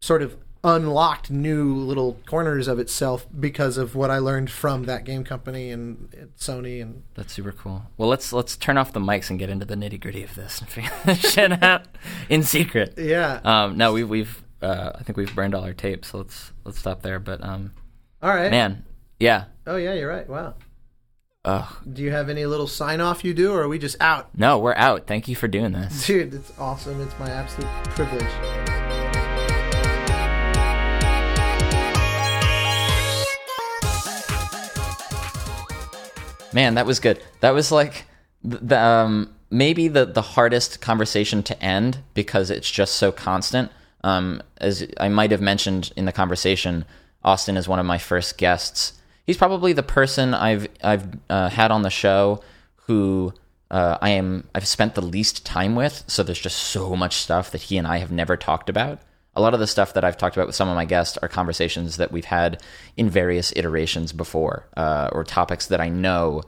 sort of unlocked new little corners of itself because of what I learned from thatgamecompany and, Sony and that's super cool. Well, let's let's turn off the mics and get into the nitty gritty of this and figure this shit out in secret. yeah Um, no, we've we've uh, I think we've burned all our tapes, so let's let's stop there. But um, all right man, yeah. oh yeah you're right wow Ugh. do you have any little sign off you do or are we just out No, we're out. Thank you for doing this. dude it's awesome it's my absolute privilege Man, that was good. That was like th- the, um, maybe the the hardest conversation to end because it's just so constant. Um, as I might have mentioned in the conversation, Austin is one of my first guests. He's probably the person I've I've uh, had on the show who uh, I am I've spent the least time with. So there's just so much stuff that he and I have never talked about. A lot of the stuff that I've talked about with some of my guests are conversations that we've had in various iterations before, uh, or topics that I know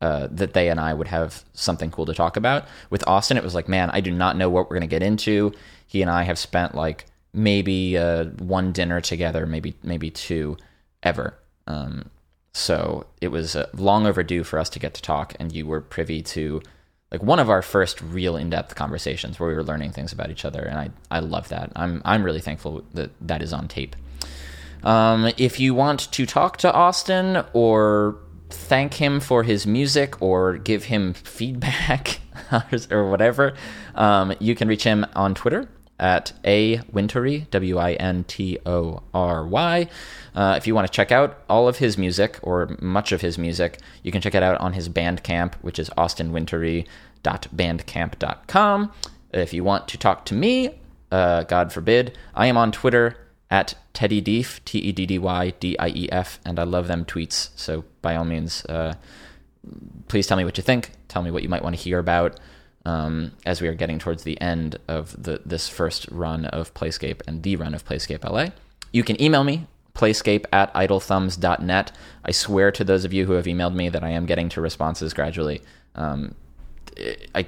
uh, that they and I would have something cool to talk about. With Austin, it was like, man, I do not know what we're going to get into. He and I have spent like maybe uh, one dinner together, maybe maybe two, ever. Um, so it was uh, long overdue for us to get to talk, and you were privy to like one of our first real in-depth conversations where we were learning things about each other, and I I love that. I'm I'm really thankful that that is on tape. Um, if you want to talk to Austin or thank him for his music or give him feedback or whatever, um, you can reach him on Twitter at a wintory w i n t o r y. Uh, if you want to check out all of his music or much of his music, you can check it out on his Bandcamp, which is austinwintory.bandcamp.com. If you want to talk to me, uh, God forbid, I am on Twitter at Teddy Dief, T E D D Y D I E F, and I love them tweets. So by all means, uh, please tell me what you think. Tell me what you might want to hear about um, as we are getting towards the end of the this first run of Playscape and the run of Playscape LA. You can email me playscape at idlethumbs.net. I swear to those of you who have emailed me that I am getting to responses gradually. Um, I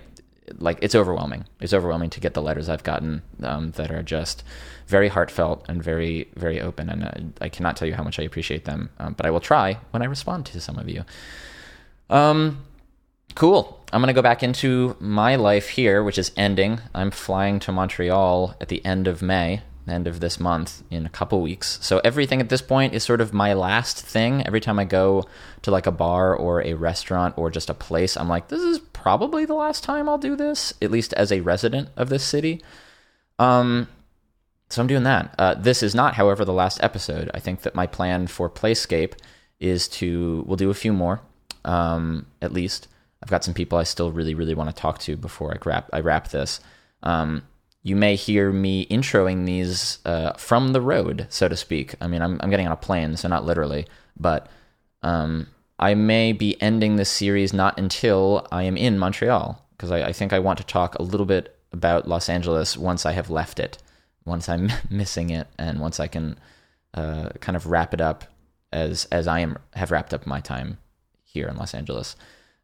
like it's overwhelming. It's overwhelming to get the letters I've gotten um, that are just very heartfelt and very very open, and uh, I cannot tell you how much I appreciate them. Um, but I will try when I respond to some of you. Um, cool. I'm gonna go back into my life here, which is ending. I'm flying to Montreal at the end of May, end of this month in a couple weeks. So everything at this point is sort of my last thing. Every time I go to like a bar or a restaurant or just a place, I'm like, this is probably the last time I'll do this, at least as a resident of this city. Um, so I'm doing that. Uh, this is not, however, the last episode. I think that my plan for Playscape is to we'll do a few more, um, at least. I've got some people I still really, really want to talk to before I wrap I wrap this. Um, you may hear me introing these uh, from the road, so to speak. I mean, I'm, I'm getting on a plane, so not literally, but um, I may be ending this series not until I am in Montreal, because I, I, think I want to talk a little bit about Los Angeles once I have left it, once I'm missing it, and once I can uh, kind of wrap it up as as I am have wrapped up my time here in Los Angeles.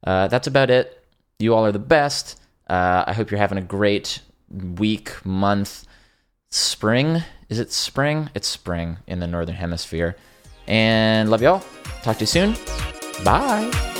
Uh, that's about it. You all are the best. Uh, I hope you're having a great week, month, spring. Is it spring? It's spring in the northern hemisphere. And love y'all. Talk to you soon. Bye.